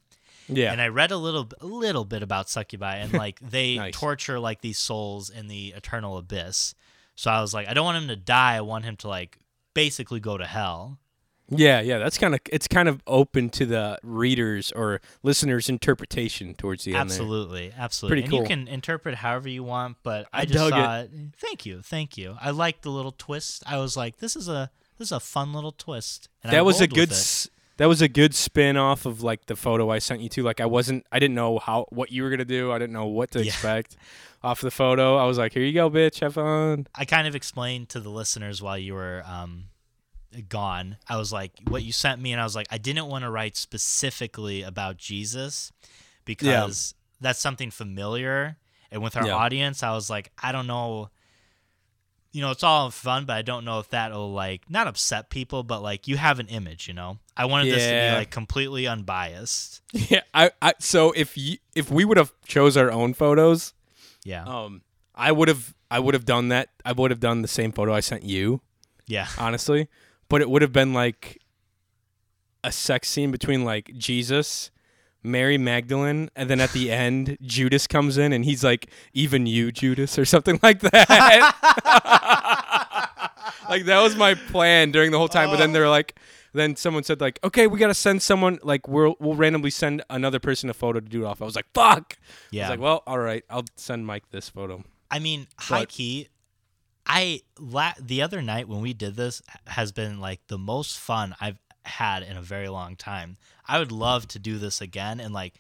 yeah. And I read a little a little bit about succubi and (laughs) like they Nice. torture like these souls in the eternal abyss. So I was like I don't want him to die. I want him to like basically go to hell. Yeah, yeah, that's kind of it's kind of open to the readers or listeners' interpretation towards the end. Absolutely, absolutely. Pretty and you can interpret however you want, but I, I just saw it. Thank you, thank you. I liked the little twist. I was like, this is a this is a fun little twist. And I That was a good s- that was a good spin off of like the photo I sent you to. Like I wasn't I didn't know how what you were gonna do. I didn't know what to Yeah. expect off the photo. I was like, here you go, bitch, have fun. I kind of explained to the listeners while you were um, gone. I was like, what you sent me, and I was like, I didn't want to write specifically about Jesus because that's something familiar. And with our Yeah. audience, I was like, I don't know. You know, it's all fun, but I don't know if that'll like not upset people, but like you have an image, you know. I wanted this to be like completely unbiased. (laughs) Yeah, I, I so if you if we would have chose our own photos, Yeah, um, I would have I would have done that. I would have done the same photo I sent you. yeah, (laughs) honestly. But it would have been like a sex scene between like Jesus, Mary Magdalene, and then at the end, Judas comes in and he's like, even you, Judas, or something (laughs) like that. (laughs) like that was my plan during the whole time. But then they're like, then someone said like, okay, we gotta send someone like we'll we'll randomly send another person a photo to do it off. I was like, fuck. Yeah. I was like, well, all right, I'll send Mike this photo. I mean, high But- key. I la- the other night when we did this has been like the most fun I've had in a very long time. I would love to do this again and like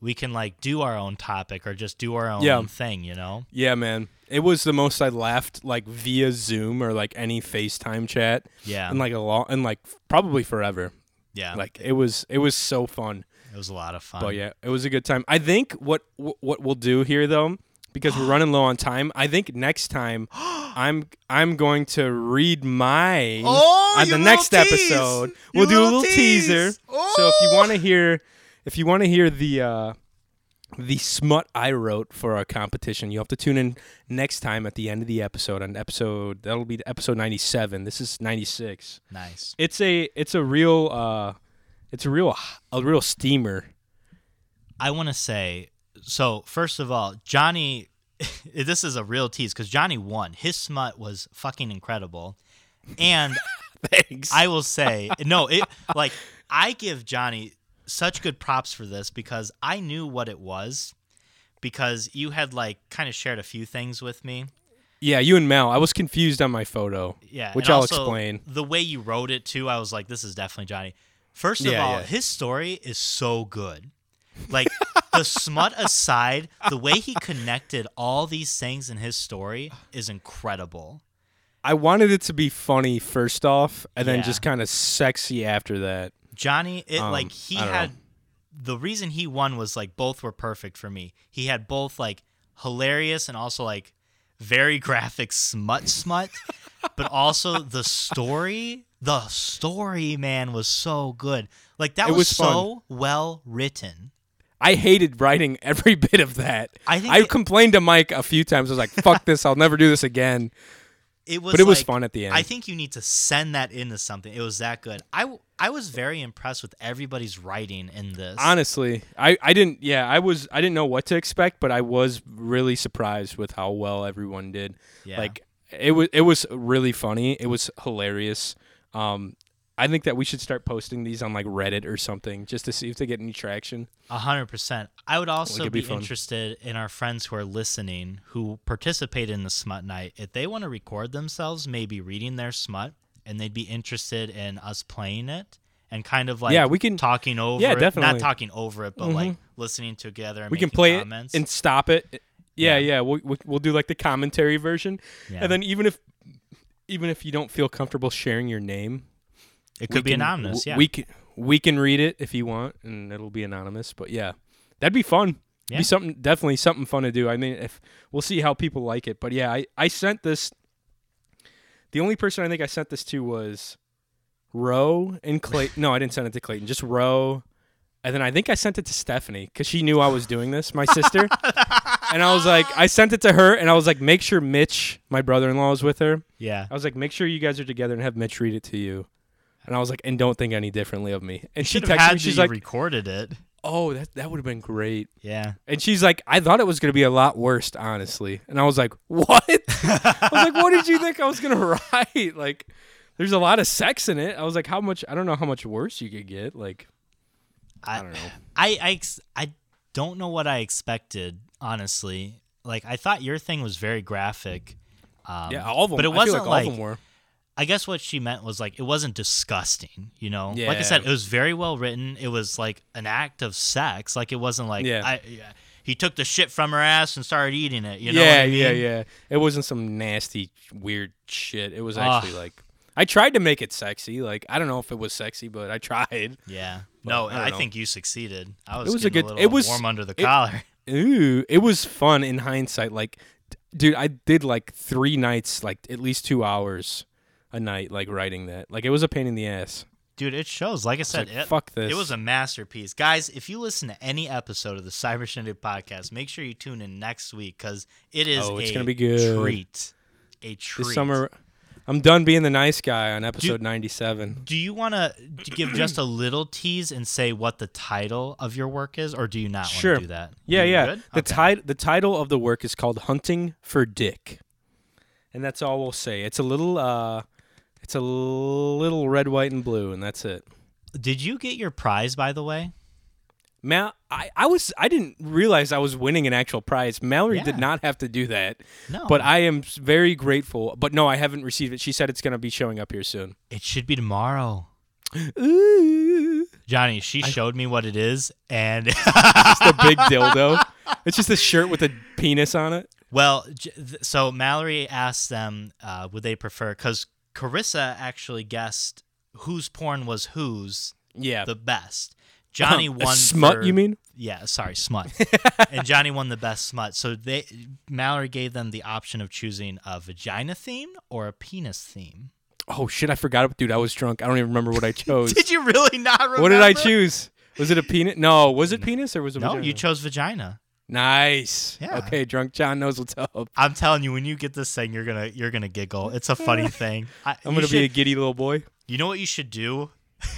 we can like do our own topic or just do our own Yeah. thing, you know? Yeah, man. It was the most I laughed like via Zoom or like any FaceTime chat. Yeah. and like a long and like probably forever. yeah. Like it was it was so fun. it was a lot of fun. But yeah, it was a good time. I think what what we'll do here though, because we're running low on time. I think next time (gasps) I'm I'm going to read my Oh, on the next tease. episode. We'll do a little little teaser. tease. So if you Oh. want to hear if you want to hear the uh the smut I wrote for our competition. You have to tune in next time at the end of the episode. On episode that'll be episode ninety seven. This is ninety six. Nice. It's a it's a real uh, it's a real a real steamer. I want to say so. First of all, Johnny, (laughs) this is a real tease because Johnny won. His smut was fucking incredible, and (laughs) Thanks. I will say no. It like I give Johnny such good props for this because I knew what it was because you had like kind of shared a few things with me. yeah, you and Mel. I was confused on my photo. Yeah, which I'll also, explain. The way you wrote it too, I was like, this is definitely Johnny. First of Yeah, all, yeah. his story is so good. Like the smut aside, the way he connected all these things in his story is incredible. I wanted it to be funny first off, and then Yeah. just kind of sexy after that. Johnny, it Um, like he I don't had know. the reason he won was like both were perfect for me. He had both like hilarious and also like very (laughs) graphic smut smut, but also the story, the story man was so good. Like that It was, was so well written. I hated writing (laughs) every bit of that. I think I it- complained to Mike a few times. I was like, "Fuck (laughs) this! I'll never do this again." It was But it was fun at the end. I think you need to send that into something. It was that good. I I was very impressed with everybody's writing in this. Honestly, I, I didn't. Yeah, I was. I didn't know what to expect, but I was really surprised with how well everyone did. Yeah. Like it was. It was really funny. It was hilarious. Um, I think that we should start posting these on like Reddit or something just to see if they get any traction. A hundred percent. I would also be, be interested in our friends who are listening who participate in the smut night. If they want to record themselves, maybe reading their smut, and they'd be interested in us playing it and kind of like Yeah, we can- talking over Yeah, it. definitely. Not talking over it, but Mhm. like listening together. And we can play comments. it and stop it. Yeah. Yeah, yeah. We'll, we'll we'll do like the commentary version, Yeah. and then even if even if you don't feel comfortable sharing your name, it could be can- anonymous. w- Yeah. we can we can read it if you want, and it'll be anonymous. But yeah, that'd be fun. Yeah. Be something definitely something fun to do. I mean, if we'll see how people like it. But yeah, I I sent this. The only person I think I sent this to was Roe and Clayton. (laughs) no, I didn't send it to Clayton. Just Roe. And then I think I sent it to Stephanie because she knew I was doing this, my sister. (laughs) and I was like, I sent it to her, and I was like, make sure Mitch, my brother-in-law, is with her. yeah. I was like, make sure you guys are together and have Mitch read it to you. And I was like, and don't think any differently of me. And she texted me. She's like, recorded it. oh, that that would have been great. Yeah. And she's like, I thought it was gonna be a lot worse, honestly. And I was like, what? (laughs) I was like, what did you think I was gonna (laughs) write? Like, there's a lot of sex in it. I was like, how much? I don't know how much worse you could get. Like, I, don't know. I I I don't know what I expected, honestly. Like I thought your thing was very graphic. Um, Yeah, all of them. But it I wasn't like, all like, of them were. I guess what she meant was like it wasn't disgusting, you know. Like I said, it was very well written. It was like an act of sex. Like it wasn't like Yeah. I, yeah, he took the shit from her ass and started eating it. You know? yeah, I mean? yeah, yeah. It wasn't some nasty, weird shit. It was actually like I tried to make it sexy. Like I don't know if it was sexy, but I tried. Yeah. But No, I I, think you succeeded. I was, It was a good- little it was- warm under the it- collar. Ooh, it was fun in hindsight. Like, dude, I did like three nights, like at least two hours a night, like writing that. Like, it was a pain in the ass. Dude, it shows. Like I said, like, it, fuck this. It was a masterpiece. Guys, if you listen to any episode of the Cyber Shindig podcast, make sure you tune in next week because it is Oh, it's a gonna be good. treat. A treat. this summer. I'm done being the nice guy on episode 97. Do you want to give (clears throat) just a little tease and say what the title of your work is, or do you not want Sure. to do that? Yeah, yeah. good? The Okay. ti- the title of the work is called Hunting for Dick, and that's all we'll say. It's a little, uh, it's a little red, white, and blue, and that's it. Did you get your prize, by the way? Mal, I, I was I didn't realize I was winning an actual prize. Mallory Yeah. did not have to do that, No. but I am very grateful. But no, I haven't received it. She said it's gonna be showing up here soon. it should be tomorrow. Ooh, (gasps) Johnny, she showed me what it is, and (laughs) it's just a big dildo. It's just a shirt with a penis on it. Well, so Mallory asked them, uh, would they prefer? Because Carissa actually guessed whose porn was whose Yeah, the best. Johnny (laughs) A won. smut. for- You mean? Yeah, sorry, smut. (laughs) and Johnny won the best smut. So they Mallory gave them the option of choosing a vagina theme or a penis theme. Oh shit! I forgot, dude. I was drunk. I don't even remember what I (laughs) chose. Did you really not remember? What did I choose? Was it a penis? No, was it penis or was it no, vagina? you chose vagina. Nice. Yeah. Okay, drunk John knows what's up. I'm telling you, when you get this thing, you're gonna you're gonna giggle. It's a funny (laughs) thing. I, I'm gonna be a giddy little boy. You know what you should do? (laughs)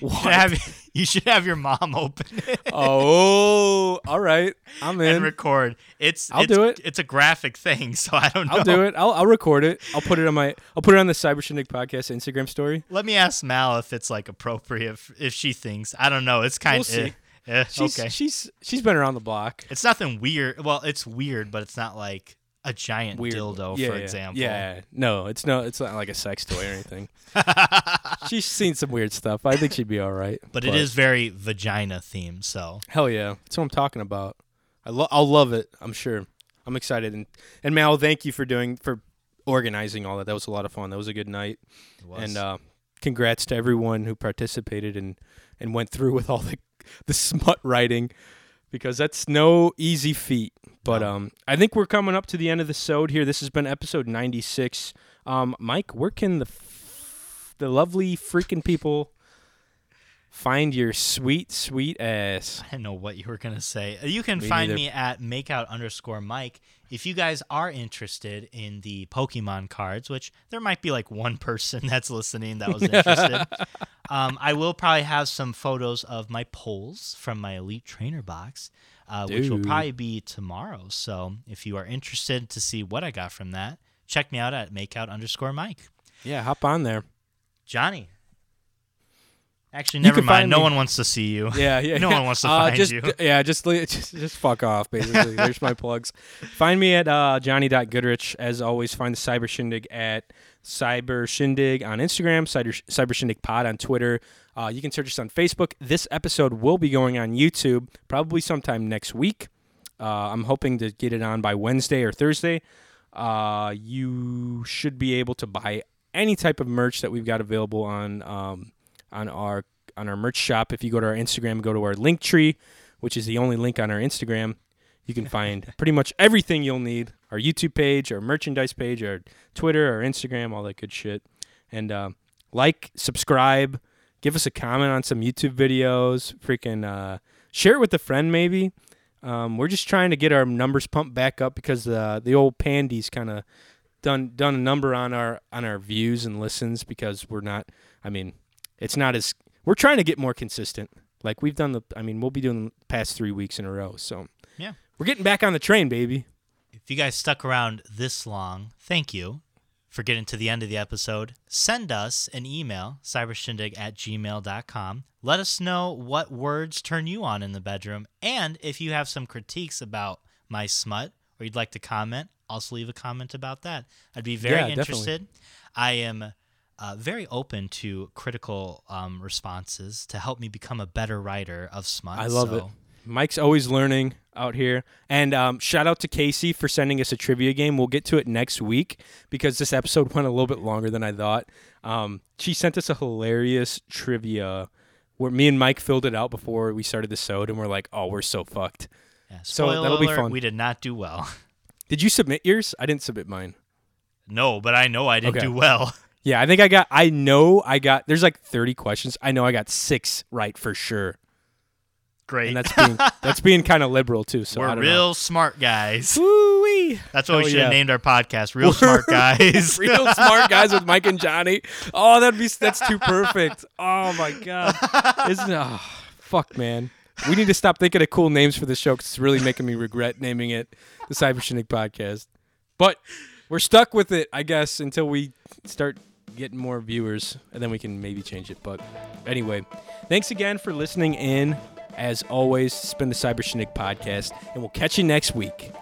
You What? should have, you should have your mom open it oh, all right. I'm in. and record. It's I'll it's, do it. It's a graphic thing, so I don't know. I'll do it. I'll, I'll record it. I'll put it on my. I'll put it on the Cyber Shindig podcast Instagram story. Let me ask Mal if it's like appropriate if, if she thinks. I don't know. It's kind of. Eh, She's, okay. She's she's been around the block. It's nothing weird. Well, it's weird, but it's not like a giant Weird. dildo, yeah, for yeah. example. Yeah. No, it's no. It's not like a sex toy or anything. (laughs) she's seen some weird stuff. I think she'd be all right. But it is very vagina themed, so Hell yeah. That's what I'm talking about. I lo- I'll love it. I'm sure. I'm excited. And and Mal, thank you for doing for organizing all that. That was a lot of fun. That was a good night. it was. And uh, congrats to everyone who participated and and went through with all the the smut writing because that's no easy feat. But No. um, I think we're coming up to the end of the sode here. This has been episode 96. Um, Mike, where can the f- the lovely freaking people find your sweet sweet ass? I didn't know what you were gonna say. You can Me find neither. me at makeout underscore Mike. If you guys are interested in the Pokemon cards, which there might be like one person (laughs) that's listening that was (laughs) interested, um, I will probably have some photos of my polls from my Elite Trainer box, uh, which will probably be tomorrow. So if you are interested to see what I got from that, check me out at makeout underscore Mike. Yeah, hop on there. Johnny. Actually, never mind. No me- one wants to see you. Yeah, (laughs) yeah. No yeah. one wants to uh, find just, you. Yeah, just, (laughs) just just fuck off, basically. (laughs) There's my plugs. Find me at uh, Johnny.Goodrich. As always, find the Cyber Shindig at Cyber Shindig on Instagram, Cyber, Cyber Shindig Pod on Twitter. Uh, you can search us on Facebook. This episode will be going on YouTube probably sometime next week. Uh, I'm hoping to get it on by Wednesday or Thursday. Uh, you should be able to buy any type of merch that we've got available on um, on our on our merch shop. If you go to our Instagram, go to our Linktree, which is the only link on our Instagram. You can find (laughs) pretty much everything you'll need: our YouTube page, our merchandise page, our Twitter, our Instagram, all that good shit. And uh, like, subscribe, give us a comment on some YouTube videos. Freaking uh, share it with a friend, maybe. Um, we're just trying to get our numbers pumped back up because uh, the old pandy's kind of done done a number on our on our views and listens because we're not. I mean, it's not as we're trying to get more consistent. Like we've done the. I mean, we'll be doing the past three weeks in a row. So Yeah. we're getting back on the train, baby. If you guys stuck around this long, thank you for getting to the end of the episode. Send us an email, cybershindig at gmail.com. Let us know what words turn you on in the bedroom. And if you have some critiques about my smut or you'd like to comment, also leave a comment about that. I'd be very Yeah, definitely. interested. I am uh, very open to critical um, responses to help me become a better writer of smut. I love it. Mike's always learning out here. And um, shout out to Casey for sending us a trivia game. We'll get to it next week because this episode (laughs) went a little bit longer than I thought. Um, she sent us a hilarious trivia where me and Mike filled it out before we started the sode, and we're like, "Oh, we're so fucked." Yeah, So that'll be fun. We did not do well. (laughs) Did you submit yours? I didn't submit mine. No, but I know I didn't Okay. do well. (laughs) Yeah, I think I got. I know I got. There's like 30 questions. I know I got six right for sure, Great. and that's being (laughs) that's being kind of liberal too. So We're don't real smart guys. Woo-wee. That's what we should have named our podcast. Real (laughs) smart guys. (laughs) real smart guys with Mike and Johnny. Oh, that'd be that's too perfect. Oh my god, isn't it? Oh, fuck, man. We need to stop thinking of cool names for this show because it's really making me regret naming it the Cyber Shindig Podcast. But we're stuck with it, I guess, until we start getting more viewers, and then we can maybe change it. But anyway, thanks again for listening in. As always, been the Cyber Shindig Podcast, and we'll catch you next week.